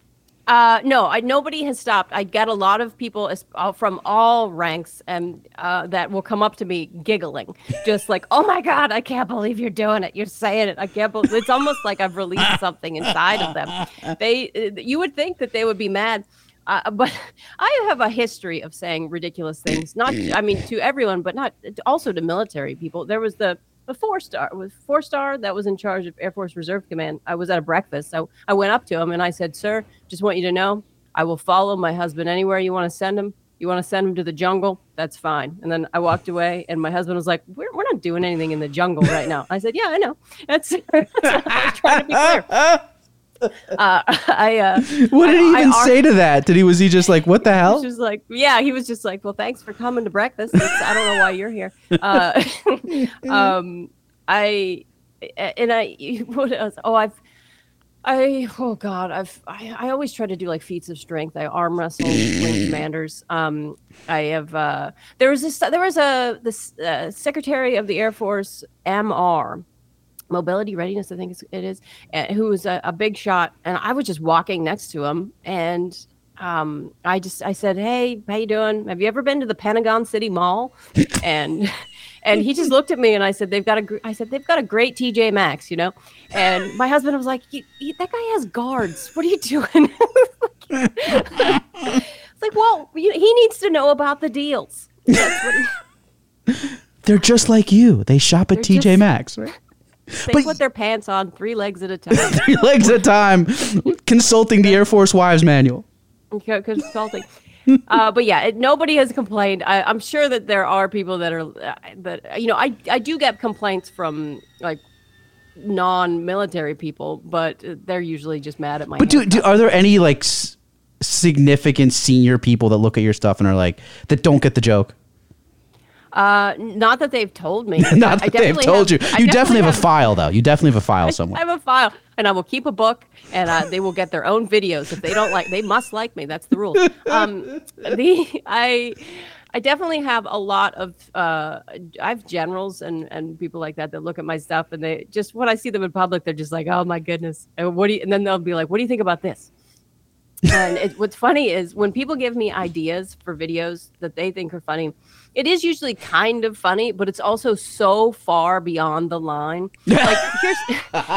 [SPEAKER 4] Uh, no, I, nobody has stopped. I get a lot of people uh, from all ranks and uh, that will come up to me giggling, just like, "Oh my god, I can't believe you're doing it. You're saying it. I can't believe." It's almost like I've released something inside of them. They, uh, you would think that they would be mad. Uh, <laughs> but I have a history of saying ridiculous things. Not, I mean, to everyone, but not also to military people. There was the the four star was four star that was in charge of Air Force Reserve Command. I was at a breakfast, so I went up to him and I said, "Sir, just want you to know, I will follow my husband anywhere you want to send him. You want to send him to the jungle? That's fine." And then I walked away, and my husband was like, "We're, we're not doing anything in the jungle right now." I said, "Yeah, I know. That's <laughs> I was trying to be clear." <laughs> Uh, <laughs> I uh,
[SPEAKER 2] What did he
[SPEAKER 4] I- I
[SPEAKER 2] even say to that? Did he was he just like, what the hell?
[SPEAKER 4] he was like, yeah, he was just like, well, thanks for coming to breakfast. I don't know why you're here. Uh, <laughs> <laughs> um, I and I what else? Oh, I've. I oh god I've I, I always try to do like feats of strength I arm wrestle wing commanders um I have uh there was this there was a this uh, Secretary of the Air Force MR mobility readiness, I think it is, who was a, a big shot, and I was just walking next to him, and um, I just I said, "Hey, how you doing? Have you ever been to the Pentagon City Mall?" <laughs> and and he just looked at me, and I said, "They've got a I said they've got a great TJ Maxx, you know." And my husband was like, "That guy has guards. What are you doing?" <laughs> <laughs> it's like, well, he needs to know about the deals. He,
[SPEAKER 2] They're just like you. They shop at TJ just, Maxx, right?
[SPEAKER 4] They but, put their pants on three legs at a <laughs> time.
[SPEAKER 2] three legs at a time, consulting the Air Force Wives Manual
[SPEAKER 4] consulting. uh, but yeah, it, nobody has complained. I, am sure that there are people that are uh, that you know. I I do get complaints from like non-military people, but they're usually just mad at my.
[SPEAKER 2] But do, do are there any like s- significant senior people that look at your stuff and are like that don't get the joke?
[SPEAKER 4] Uh, not that they've told me. <laughs>
[SPEAKER 2] not that they've told have, you. You definitely, definitely have, a file, though. You definitely have a file <laughs> somewhere.
[SPEAKER 4] I have a file, and I will keep a book, and uh, they will get their own videos if they don't like. They must like me. That's the rule. Um, <laughs> the I. I definitely have a lot of uh, I have generals and and people like that that look at my stuff and they just when I see them in public they're just like oh my goodness and what do you, and then they'll be like what do you think about this and it, what's funny is when people give me ideas for videos that they think are funny it is usually kind of funny, but it's also so far beyond the line. <laughs> Like here's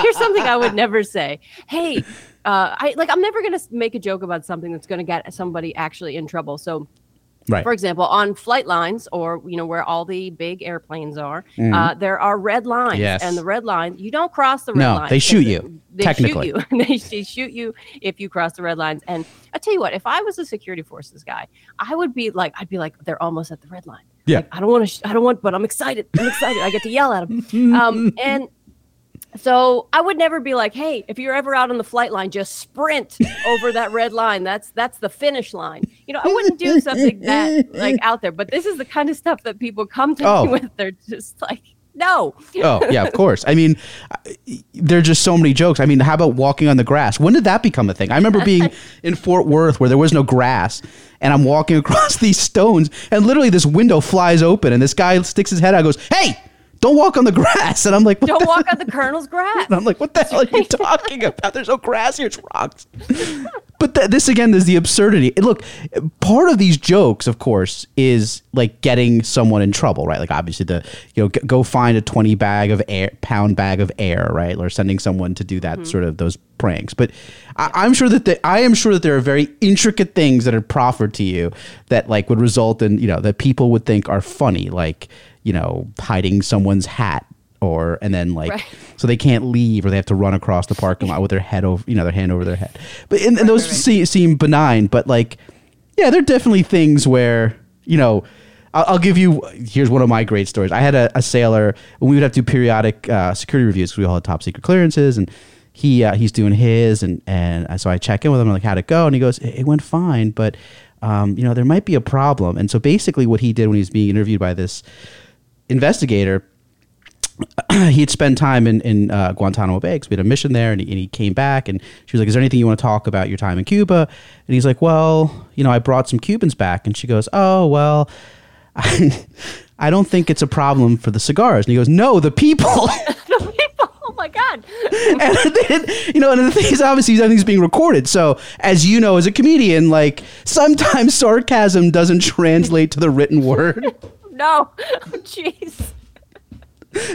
[SPEAKER 4] here's something I would never say. Hey, uh, I like I'm never gonna make a joke about something that's gonna get somebody actually in trouble. So Right. For example, on flight lines or you know where all the big airplanes are, mm-hmm. uh, there are red lines, yes. and the red line you don't cross the red
[SPEAKER 2] no,
[SPEAKER 4] line.
[SPEAKER 2] they shoot you. <laughs>
[SPEAKER 4] They
[SPEAKER 2] technically.
[SPEAKER 4] shoot you. they, they shoot you if you cross the red lines. And I tell you what, if I was a security forces guy, I would be like, I'd be like, they're almost at the red line.
[SPEAKER 2] Yeah.
[SPEAKER 4] Like, I don't want to. Sh- I don't want, but I'm excited. I'm excited. I get to yell at them. <laughs> Um, and so I would never be like, "Hey, if you're ever out on the flight line, just sprint <laughs> over that red line. That's that's the finish line." You know, I wouldn't do something that like <laughs> out there. But this is the kind of stuff that people come to oh. me with. They're just like, "No."
[SPEAKER 2] oh yeah, of course. I mean, there are just so many jokes. I mean, how about walking on the grass? When did that become a thing? I remember being <laughs> in Fort Worth where there was no grass, and I'm walking across these stones, and literally this window flies open, and this guy sticks his head out, and goes, "Hey." Don't walk on the grass. And I'm like,
[SPEAKER 4] don't walk on the colonel's grass. <laughs>
[SPEAKER 2] And I'm like, what the hell are you <laughs> talking about? There's no grass here. It's rocks. <laughs> but th- this again is the absurdity. Look, part of these jokes, of course, is like getting someone in trouble, right? Like obviously the you know g- go find a 20 bag of air pound bag of air, right? Or sending someone to do that mm-hmm. sort of those pranks. But I, am sure that the, I am sure that there are very intricate things that are proffered to you that like would result in you know that people would think are funny, like you know, hiding someone's hat or and then like right. so they can't leave or they have to run across the parking lot with their head over you know their hand over their head but and, and those right. See, seem benign but like yeah there are definitely things where you know I'll, I'll give you here's one of my great stories i had a, a sailor and we would have to do periodic uh, security reviews because we all had top secret clearances and he uh, he's doing his and and so i check in with him I'm like how'd it go and he goes it, it went fine but um, you know there might be a problem and so basically what he did when he was being interviewed by this investigator, <clears throat> he had spent time in, in uh, Guantanamo Bay because we had a mission there, and he, and he, came back, and she was like, "Is there anything you want to talk about your time in Cuba?" And he's like, "Well, you know, I brought some Cubans back," and she goes, "Oh, well." I, <laughs> I don't think it's a problem for the cigars. And he goes, No, the people. <laughs>
[SPEAKER 4] the people. Oh my God. <laughs>
[SPEAKER 2] and then, you know, and the thing is, obviously, everything's being recorded. So, as you know, as a comedian, like sometimes sarcasm doesn't translate to the written word
[SPEAKER 4] no. <laughs> Jeez.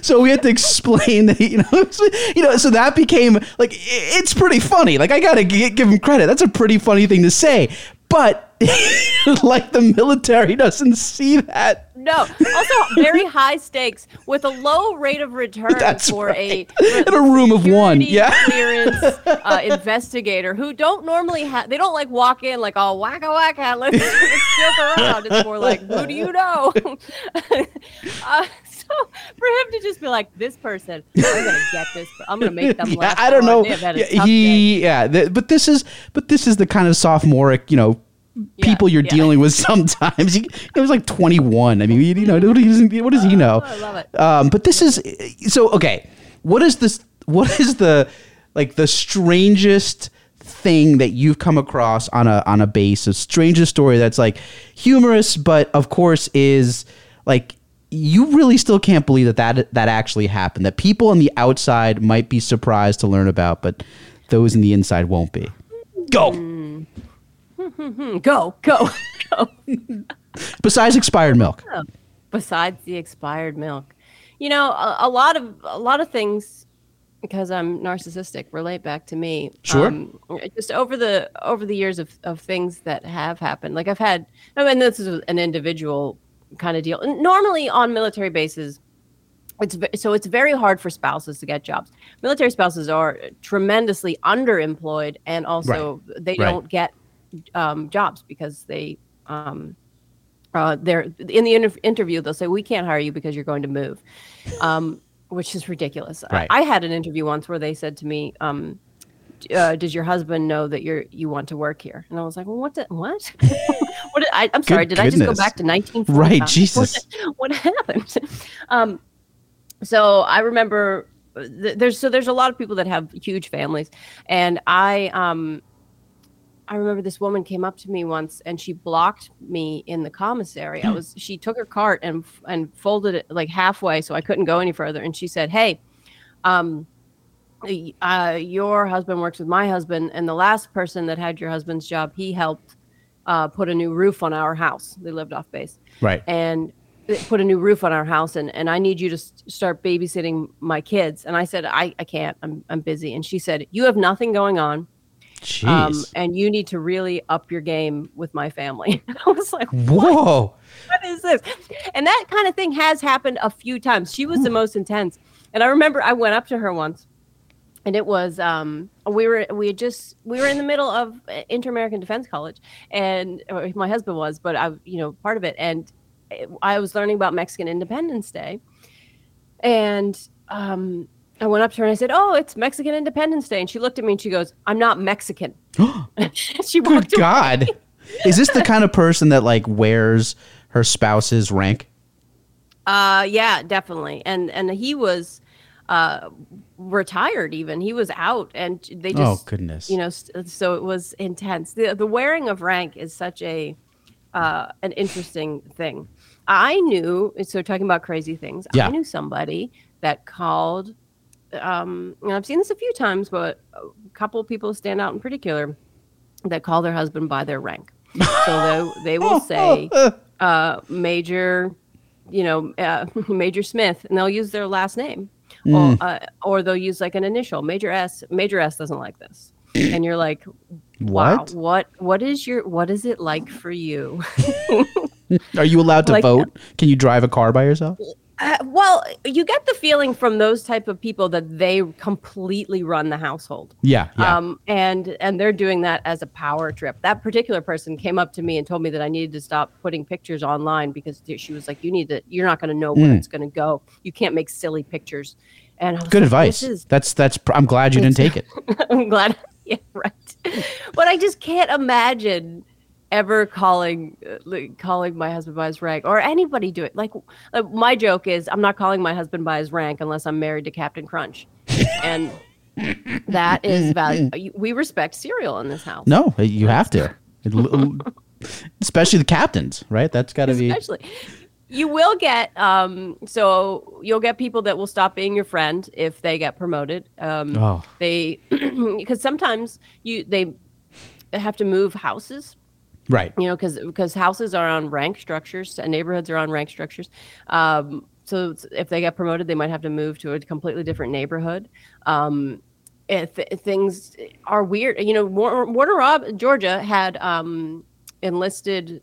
[SPEAKER 2] so we had to explain that you know <laughs> you know so that became like it's pretty funny like i gotta give him credit that's a pretty funny thing to say but <laughs> like the military doesn't see that.
[SPEAKER 4] No. Also, very <laughs> high stakes with a low rate of return That's for right.
[SPEAKER 2] a <laughs> in a room of one, yeah,
[SPEAKER 4] clearance <laughs> uh, investigator who don't normally have. They don't like walk in like all wacka wacka. Let's, let's joke around. It's more like, who do you know? uh, so for him to just be like, this person, I'm gonna get this. I'm gonna make them laugh.
[SPEAKER 2] I don't know. Yeah, he, yeah, the, but this is, but this is the kind of sophomoric, you know, people yeah, you're yeah. dealing with <laughs> sometimes. He, he, was like 21. I mean, you know, what does, what does he know?
[SPEAKER 4] Oh, I love it.
[SPEAKER 2] Um, but this is so okay. What is this? What is the like the strangest thing that you've come across on a on a base? A strangest story that's like humorous, but of course is like you really still can't believe that that that actually happened. That people on the outside might be surprised to learn about, but those in the inside won't be. Go. <laughs>
[SPEAKER 4] Go, go, go.
[SPEAKER 2] Besides expired milk. <laughs>
[SPEAKER 4] Oh, besides the expired milk, you know, a, a lot of a lot of things because I'm narcissistic relate back to me.
[SPEAKER 2] Sure.
[SPEAKER 4] Um, just over the over the years of, of things that have happened. Like I've had I mean this is an individual kind of deal. Normally on military bases it's so it's very hard for spouses to get jobs. Military spouses are tremendously underemployed and also they
[SPEAKER 2] Right.
[SPEAKER 4] don't get um, jobs because they um, uh, they're in the inter- interview they'll say we can't hire you because you're going to move um, which is ridiculous. I-
[SPEAKER 2] Right.
[SPEAKER 4] I, had an interview once where they said to me um, uh, does your husband know that you're you want to work here? And i was like well what the, what? <laughs> What did I, i'm sorry
[SPEAKER 2] Good
[SPEAKER 4] did i just go back to 1945
[SPEAKER 2] Right,
[SPEAKER 4] What-
[SPEAKER 2] Jesus. <laughs>
[SPEAKER 4] what, happened? <laughs> Um, so i remember uh, th- there's so there's a lot of people that have huge families and i um I remember this woman came up to me once and she blocked me in the commissary. I was she took her cart and and folded it like halfway so I couldn't go any further and she said, "Hey, um uh, your husband works with my husband and the last person that had your husband's job, he helped uh, put a new roof on our house. They lived off base
[SPEAKER 2] Right.
[SPEAKER 4] and put a new roof on our house and, and I need you to s- start babysitting my kids. And I said, I, I can't, I'm, I'm busy. And she said, you have nothing going on. Um, and you need to really up your game with my family. And <laughs> I was like,
[SPEAKER 2] Whoa.
[SPEAKER 4] what is this? And that kind of thing has happened a few times. She was the most intense. And I remember I went up to her once and it was um we were we had just we were in the middle of uh, inter-american defense college and my husband was but i you know part of it and i was learning about mexican independence day and um i went up to her and i said oh it's mexican independence day and she looked at me and she goes i'm not mexican <gasps> <laughs> she
[SPEAKER 2] Good
[SPEAKER 4] away.
[SPEAKER 2] God. Is this the kind of person that like wears her spouse's rank?
[SPEAKER 4] Uh, yeah, definitely. And and he was uh retired even. He was out and they just Oh,
[SPEAKER 2] goodness.
[SPEAKER 4] You know, so it was intense. The the wearing of rank is such a uh an interesting thing. I knew so talking about crazy things.
[SPEAKER 2] Yeah.
[SPEAKER 4] I knew somebody that called um and I've seen this a few times, but a couple people stand out in particular that call their husband by their rank. So they they will <laughs> say uh, Major, you know, uh, <laughs> Major Smith, and they'll use their last name, or uh, or they'll use like an initial, Major S. Major S doesn't like this, <clears throat> and you're like, wow,
[SPEAKER 2] What?
[SPEAKER 4] what what is your what is it like for you? <laughs>
[SPEAKER 2] Are you allowed to
[SPEAKER 4] Like-
[SPEAKER 2] vote? Can you drive a car by yourself?
[SPEAKER 4] Uh, well, you get the feeling from those type of people that they completely run the household.
[SPEAKER 2] Yeah. Yeah.
[SPEAKER 4] Um, and and they're doing that as a power trip. That particular person came up to me and told me that I needed to stop putting pictures online because she was like, "You need to. You're not going to know where it's going to go. You can't make silly pictures." And I was.
[SPEAKER 2] Good
[SPEAKER 4] like,
[SPEAKER 2] advice.
[SPEAKER 4] Is,
[SPEAKER 2] That's that's. pr- I'm glad you didn't take it. <laughs>
[SPEAKER 4] I'm glad. <laughs> Yeah, right. but I just can't imagine ever calling uh, like, calling my husband by his rank or anybody do it. Like uh, my joke is, I'm not calling my husband by his rank unless I'm married to Captain Crunch, and that is value. <laughs> We respect cereal in this house.
[SPEAKER 2] No, you have to. Especially the captains, right? That's got to be.
[SPEAKER 4] especially you will get um so you'll get people that will stop being your friend if they get promoted um
[SPEAKER 2] Oh.
[SPEAKER 4] they <clears throat> because sometimes you they have to move houses
[SPEAKER 2] Right.
[SPEAKER 4] you know because because houses are on rank structures and neighborhoods are on rank structures um so if they get promoted they might have to move to a completely different neighborhood um things are weird you know War- warner rob georgia had um enlisted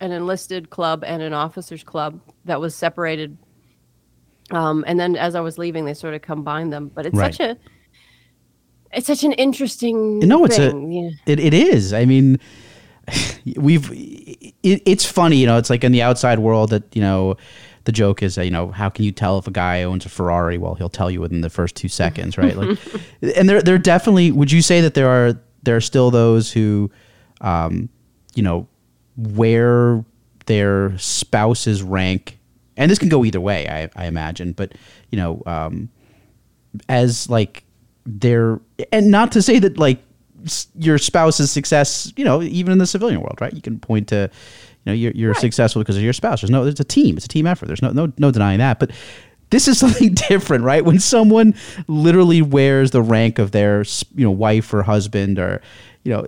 [SPEAKER 4] an enlisted club and an officers club that was separated um and then as i was leaving they sort of combined them but it's
[SPEAKER 2] Right.
[SPEAKER 4] such a it's such an interesting
[SPEAKER 2] No, it's a.
[SPEAKER 4] thing. yeah.
[SPEAKER 2] It, it is. I mean, <laughs> we've. It, it's funny, you know. It's like in the outside world that you know. The joke is, you know, how can you tell if a guy owns a Ferrari? Well, he'll tell you within the first two seconds, right? Like, <laughs> and there, there definitely. Would you say that there are there are still those who, um, you know, wear their spouse's rank, and this can go either way, I, I imagine. But you know, um, as like their and not to say that like your spouse's success you know even in the civilian world right you can point to you know you're, you're successful because of your spouse. There's no, it's a team. It's a team effort. There's no no no denying that. But this is <laughs> something different, right? When someone literally wears the rank of their you know wife or husband or you know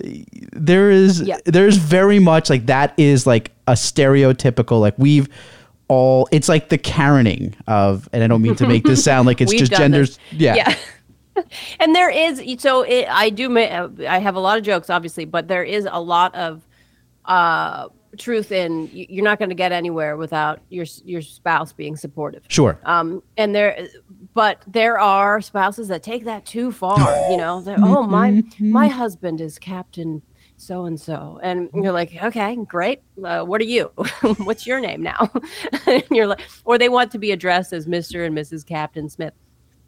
[SPEAKER 2] there is
[SPEAKER 4] Yeah.
[SPEAKER 2] there's very much like that is like a stereotypical like we've all it's like the Karening of and I don't mean to make this sound like it's <laughs> just genders
[SPEAKER 4] this.
[SPEAKER 2] yeah.
[SPEAKER 4] Yeah. And there is so it, I do I have a lot of jokes obviously, but there is a lot of uh truth in you're not going to get anywhere without your your spouse being supportive.
[SPEAKER 2] Sure.
[SPEAKER 4] Um and there but there are spouses that take that too far, you know. They're, <laughs> oh my my husband is captain so and so and you're like okay great uh, what are you <laughs> what's your name now <laughs> and you're like or they want to be addressed as mr and mrs captain smith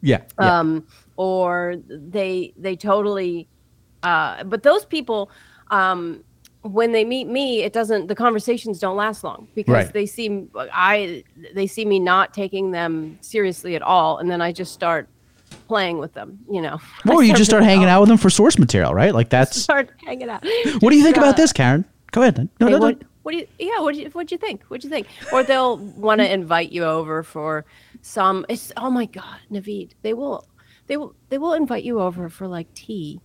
[SPEAKER 2] yeah. yeah.
[SPEAKER 4] um, or they they totally uh, but those people um, when they meet me it doesn't the conversations don't last long because
[SPEAKER 2] Right.
[SPEAKER 4] they seem i they see me not taking them seriously at all and then i just start playing with them you know <laughs>
[SPEAKER 2] or you just start <laughs> hanging out with them for source material, right? Like that's <laughs>
[SPEAKER 4] start hanging out
[SPEAKER 2] What do you think
[SPEAKER 4] Uh,
[SPEAKER 2] about this, Karen? Go ahead. No,
[SPEAKER 4] Hey,
[SPEAKER 2] no, no.
[SPEAKER 4] what, what do you yeah what do you what do you think what do you think or they'll want to invite you over for some it's oh my god naveed they will they will they will invite you over for like tea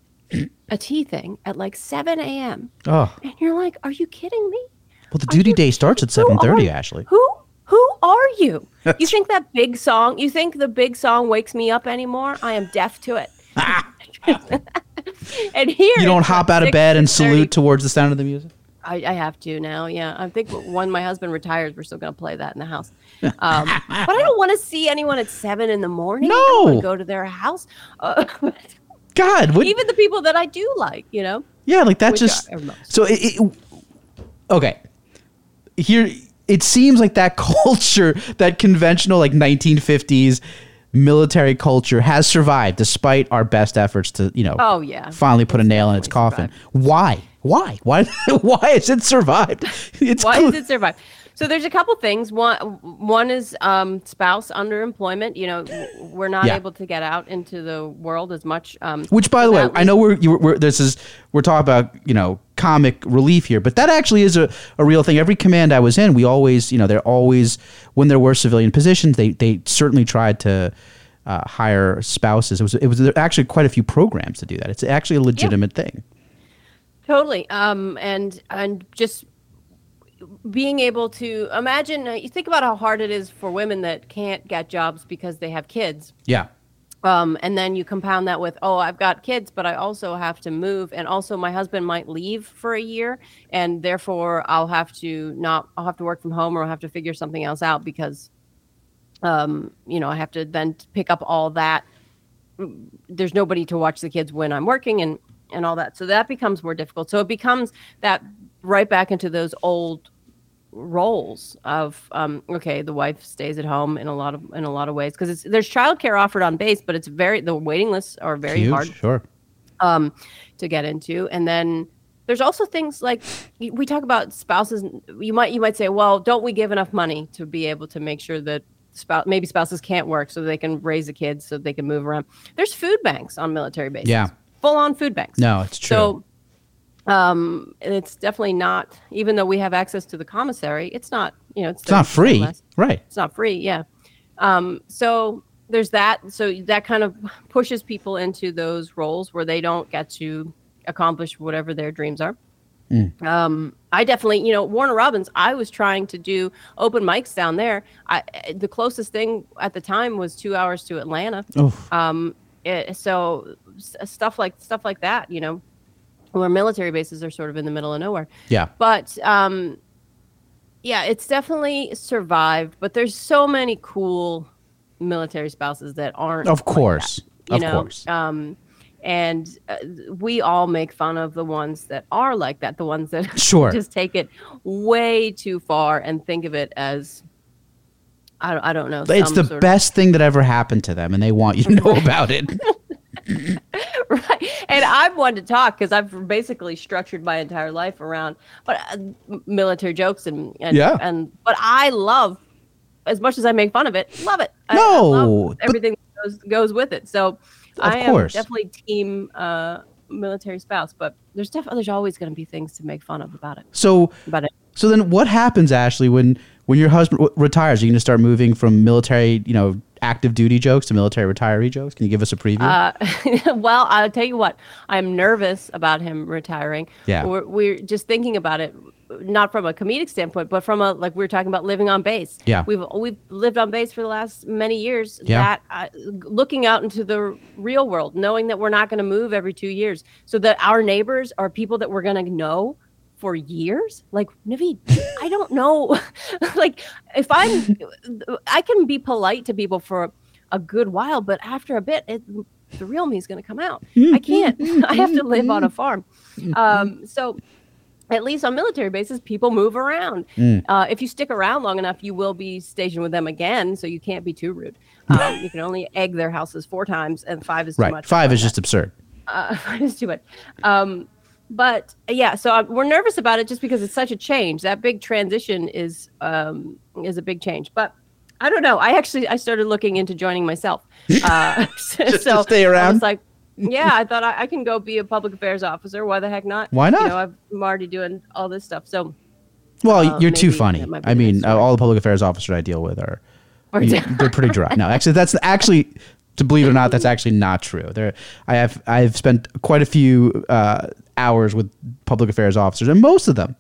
[SPEAKER 4] a tea thing at like 7 a.m
[SPEAKER 2] Oh,
[SPEAKER 4] and you're like are you kidding me
[SPEAKER 2] well, the duty day starts at seven thirty. Ashley.
[SPEAKER 4] who who are you <laughs> you think that big song you think the big song wakes me up anymore i am deaf to it <laughs> and here
[SPEAKER 2] You don't hop out of bed and salute towards the sound of the music.
[SPEAKER 4] I, I have to now. Yeah, I think when my husband retires, we're still going to play that in the house. Um, but I don't want to see anyone at seven in the morning.
[SPEAKER 2] No.
[SPEAKER 4] go to their house. Uh, <laughs>
[SPEAKER 2] God, what?
[SPEAKER 4] even the people that I do like, you know.
[SPEAKER 2] yeah, like that
[SPEAKER 4] Which
[SPEAKER 2] just. So it, it. Okay. Here, it seems like that <laughs> culture, that conventional like 1950s military culture, has survived despite our best efforts to, you know,
[SPEAKER 4] Oh yeah.
[SPEAKER 2] finally put a nail in its coffin. Why? Why? Why? <laughs> Why has it survived? It's
[SPEAKER 4] Why does it survive? So there's a couple things. One one is um, spouse underemployment. You know, we're not
[SPEAKER 2] Yeah.
[SPEAKER 4] able to get out into the world as much. Um,
[SPEAKER 2] Which, by the way,
[SPEAKER 4] that
[SPEAKER 2] I know we're, you, we're this is we're talking about you know comic relief here, but that actually is a, a real thing. Every command I was in, we always you know they're always when there were civilian positions, they they certainly tried to uh, hire spouses. It was it was there actually quite a few programs to do that. It's actually a legitimate thing.
[SPEAKER 4] Totally. Um, and and just being able to imagine. Uh, you think about how hard it is for women that can't get jobs because they have kids.
[SPEAKER 2] Yeah,
[SPEAKER 4] Um, and then you compound that with, oh, I've got kids, but I also have to move, and also my husband might leave for a year, and therefore I'll have to not, I'll have to work from home, or I'll have to figure something else out because, um, you know, I have to then pick up all that. Mm, There's nobody to watch the kids when I'm working, and and all that, so that becomes more difficult. So it becomes that right back into those old roles of um, okay the wife stays at home in a lot of in a lot of ways because there's childcare offered on base but it's very the waiting lists are very
[SPEAKER 2] huge,
[SPEAKER 4] hard
[SPEAKER 2] sure.
[SPEAKER 4] um, to get into and then there's also things like we talk about spouses you might you might say well don't we give enough money to be able to make sure that spouse maybe spouses can't work so they can raise the kids so they can move around there's food banks on military bases
[SPEAKER 2] Yeah.
[SPEAKER 4] full on food banks
[SPEAKER 2] No, it's true.
[SPEAKER 4] so um it's definitely not even though we have access to the commissary it's not you know it's,
[SPEAKER 2] it's not free, right?
[SPEAKER 4] it's not free yeah. Um so there's that. So that kind of pushes people into those roles where they don't get to accomplish whatever their dreams are. Um i definitely you know warner robins i was trying to do open mics down there. I the closest thing at the time was two hours to atlanta.
[SPEAKER 2] Oof.
[SPEAKER 4] um it, so s- stuff like stuff like that you know where military bases are sort of in the middle of nowhere
[SPEAKER 2] Yeah.
[SPEAKER 4] but um yeah it's definitely survived but there's so many cool military spouses that aren't
[SPEAKER 2] Of
[SPEAKER 4] like that,
[SPEAKER 2] course.
[SPEAKER 4] you
[SPEAKER 2] of
[SPEAKER 4] know
[SPEAKER 2] course.
[SPEAKER 4] um and uh, we all make fun of the ones that are like that the ones that <laughs>
[SPEAKER 2] Sure.
[SPEAKER 4] just take it way too far and think of it as i don't, I don't know
[SPEAKER 2] It's the
[SPEAKER 4] of-
[SPEAKER 2] best thing that ever happened to them, and they want you to know about it. <laughs> <laughs>
[SPEAKER 4] i've wanted to talk because i've basically structured my entire life around but uh, military jokes and and,
[SPEAKER 2] Yeah.
[SPEAKER 4] and but i love as much as i make fun of it love it I-
[SPEAKER 2] No,
[SPEAKER 4] love everything that goes, goes with it so i am
[SPEAKER 2] course.
[SPEAKER 4] definitely team uh military spouse but there's definitely there's always going to be things to make fun of about it
[SPEAKER 2] So
[SPEAKER 4] about it
[SPEAKER 2] So then, what happens, Ashley, when when your husband w- retires? Are you going to start moving from military, you know, active duty jokes to military retiree jokes? Can you give us a preview?
[SPEAKER 4] Uh, <laughs> well, I'll tell you what. I'm nervous about him retiring.
[SPEAKER 2] Yeah.
[SPEAKER 4] We're, we're just thinking about it, not from a comedic standpoint, but from a like we were talking about living on base.
[SPEAKER 2] Yeah.
[SPEAKER 4] We've we've lived on base for the last many years.
[SPEAKER 2] Yeah.
[SPEAKER 4] That uh, looking out into the real world, knowing that we're not going to move every two years, so that our neighbors are people that we're going to know for years? Like naveed i don't know. <laughs> Like if i'm i can be polite to people for a good while but after a bit it, the real me is going to come out. I can't. <laughs> I have to live on a farm. um, so at least on military bases people move around.
[SPEAKER 2] Mm.
[SPEAKER 4] uh, if you stick around long enough you will be stationed with them again so you can't be too rude. <laughs> Um, you can only egg their houses four times and five is too
[SPEAKER 2] right.
[SPEAKER 4] much.
[SPEAKER 2] Five is just absurd.
[SPEAKER 4] uh, it's too much. Um, but yeah, so i we're nervous about it just because it's such a change. That big transition is um, is a big change. But I don't know. I actually I started looking into joining myself. <laughs> Uh, <laughs> so
[SPEAKER 2] stay
[SPEAKER 4] I
[SPEAKER 2] around?
[SPEAKER 4] was like, yeah, I thought I, I can go be a public affairs officer. Why the heck not?
[SPEAKER 2] Why not?
[SPEAKER 4] You know, I'm already doing all this stuff. So
[SPEAKER 2] Well,
[SPEAKER 4] uh,
[SPEAKER 2] you're too funny.
[SPEAKER 4] that might be
[SPEAKER 2] I mean, uh, all the public affairs officers I deal with are you- <laughs> they're pretty dry. No, actually, that's actually to believe it or not, that's actually not true. There, I have I've spent quite a few uh, hours with public affairs officers, and most of them,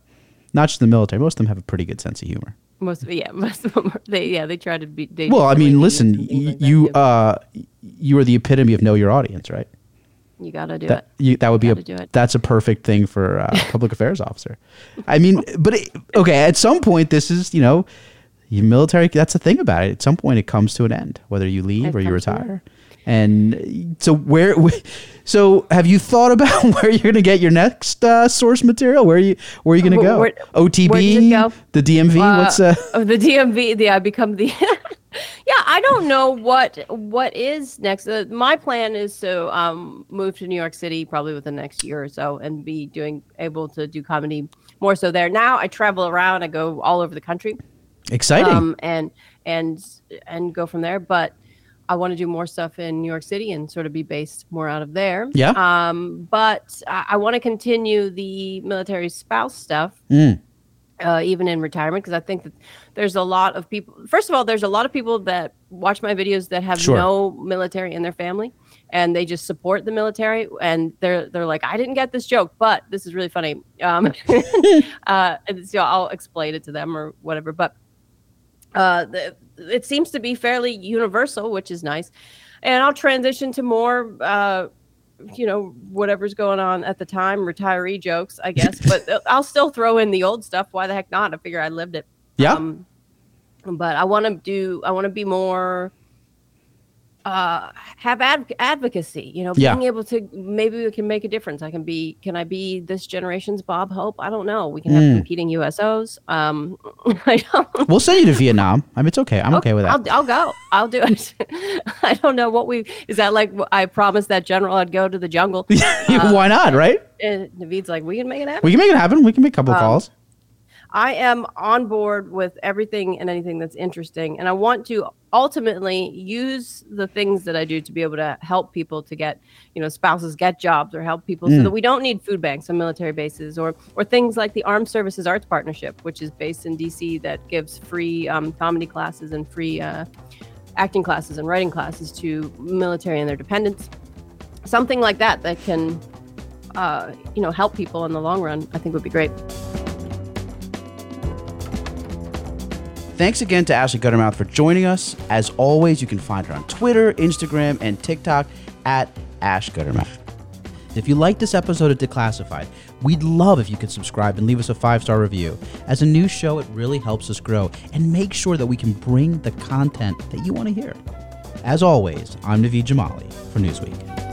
[SPEAKER 2] not just the military, most of them have a pretty good sense of humor.
[SPEAKER 4] most of yeah, <laughs> most of them are, they yeah they try to be.
[SPEAKER 2] Well, I mean, listen, y-
[SPEAKER 4] like
[SPEAKER 2] you uh, you are the epitome of know your audience, right?
[SPEAKER 4] you gotta do
[SPEAKER 2] that
[SPEAKER 4] it.
[SPEAKER 2] you, that would be a
[SPEAKER 4] do it.
[SPEAKER 2] that's a perfect thing for a <laughs> public affairs officer. I mean, but it, okay, at some point, this is you know, your military. That's the thing about it. At some point, it comes to an end, whether you leave
[SPEAKER 4] It
[SPEAKER 2] or you retire. And so where, <laughs> so have you thought about <laughs> where you're going to get your next uh, source material? Where are you where are you going to go?
[SPEAKER 4] where-
[SPEAKER 2] OTB,
[SPEAKER 4] where does it go?
[SPEAKER 2] the DMV. What's uh? <laughs>
[SPEAKER 4] oh, the DMV? Yeah, I become the. yeah, I don't know what what is next. Uh, my plan is to um, move to New York City probably within the next year or so, and be doing able to do comedy more so there. Now I travel around. I go all over the country.
[SPEAKER 2] Exciting.
[SPEAKER 4] Um, and and and go from there. But I want to do more stuff in New York City and sort of be based more out of there.
[SPEAKER 2] Yeah.
[SPEAKER 4] Um, but I, I want to continue the military spouse stuff.
[SPEAKER 2] Mm.
[SPEAKER 4] Uh, even in retirement, because I think that there's a lot of people. First of all, there's a lot of people that watch my videos that have
[SPEAKER 2] Sure.
[SPEAKER 4] no military in their family, and they just support the military. And they're they're like, I didn't get this joke, but this is really funny. Um, <laughs> <laughs> uh, so I'll explain it to them or whatever. But uh, the, it seems to be fairly universal, which is nice. And I'll transition to more, uh, you know, whatever's going on at the time, retiree jokes, I guess. <laughs> but uh, I'll still throw in the old stuff. Why the heck not? I figure I lived it.
[SPEAKER 2] Yeah.
[SPEAKER 4] Um, but I want to do. I want to be more. Uh, have adv- advocacy. You know,
[SPEAKER 2] Yeah.
[SPEAKER 4] being able to maybe we can make a difference. I can be. Can I be this generation's Bob Hope? I don't know. We can have
[SPEAKER 2] Mm.
[SPEAKER 4] competing USOs. Um, <laughs> I don't.
[SPEAKER 2] We'll send you to Vietnam. I mean, it's okay. I'm okay with that.
[SPEAKER 4] I'll, I'll go. I'll do it. <laughs> I don't know what we is that like. I promised that general I'd go to the jungle. <laughs>
[SPEAKER 2] Why not? Right?
[SPEAKER 4] And Naveed's like, we can make it happen.
[SPEAKER 2] We can make it happen. We can make a couple
[SPEAKER 4] Um,
[SPEAKER 2] calls.
[SPEAKER 4] I am on board with everything and anything that's interesting, and I want to ultimately use the things that I do to be able to help people to get, you know, spouses get jobs or help people so
[SPEAKER 2] Mm.
[SPEAKER 4] that we don't need food banks on military bases or or things like the Armed Services Arts Partnership, which is based in DC that gives free um, comedy classes and free uh, acting classes and writing classes to military and their dependents. Something like that that can, uh, you know, help people in the long run. I think would be great.
[SPEAKER 2] Thanks again to Ashley Gutermuth for joining us. As always, you can find her on Twitter, Instagram, and TikTok at Ash Gutermuth. If you like this episode of Declassified, we'd love if you could subscribe and leave us a five star review. As a new show, it really helps us grow and make sure that we can bring the content that you want to hear. As always, I'm Naveed Jamali for Newsweek.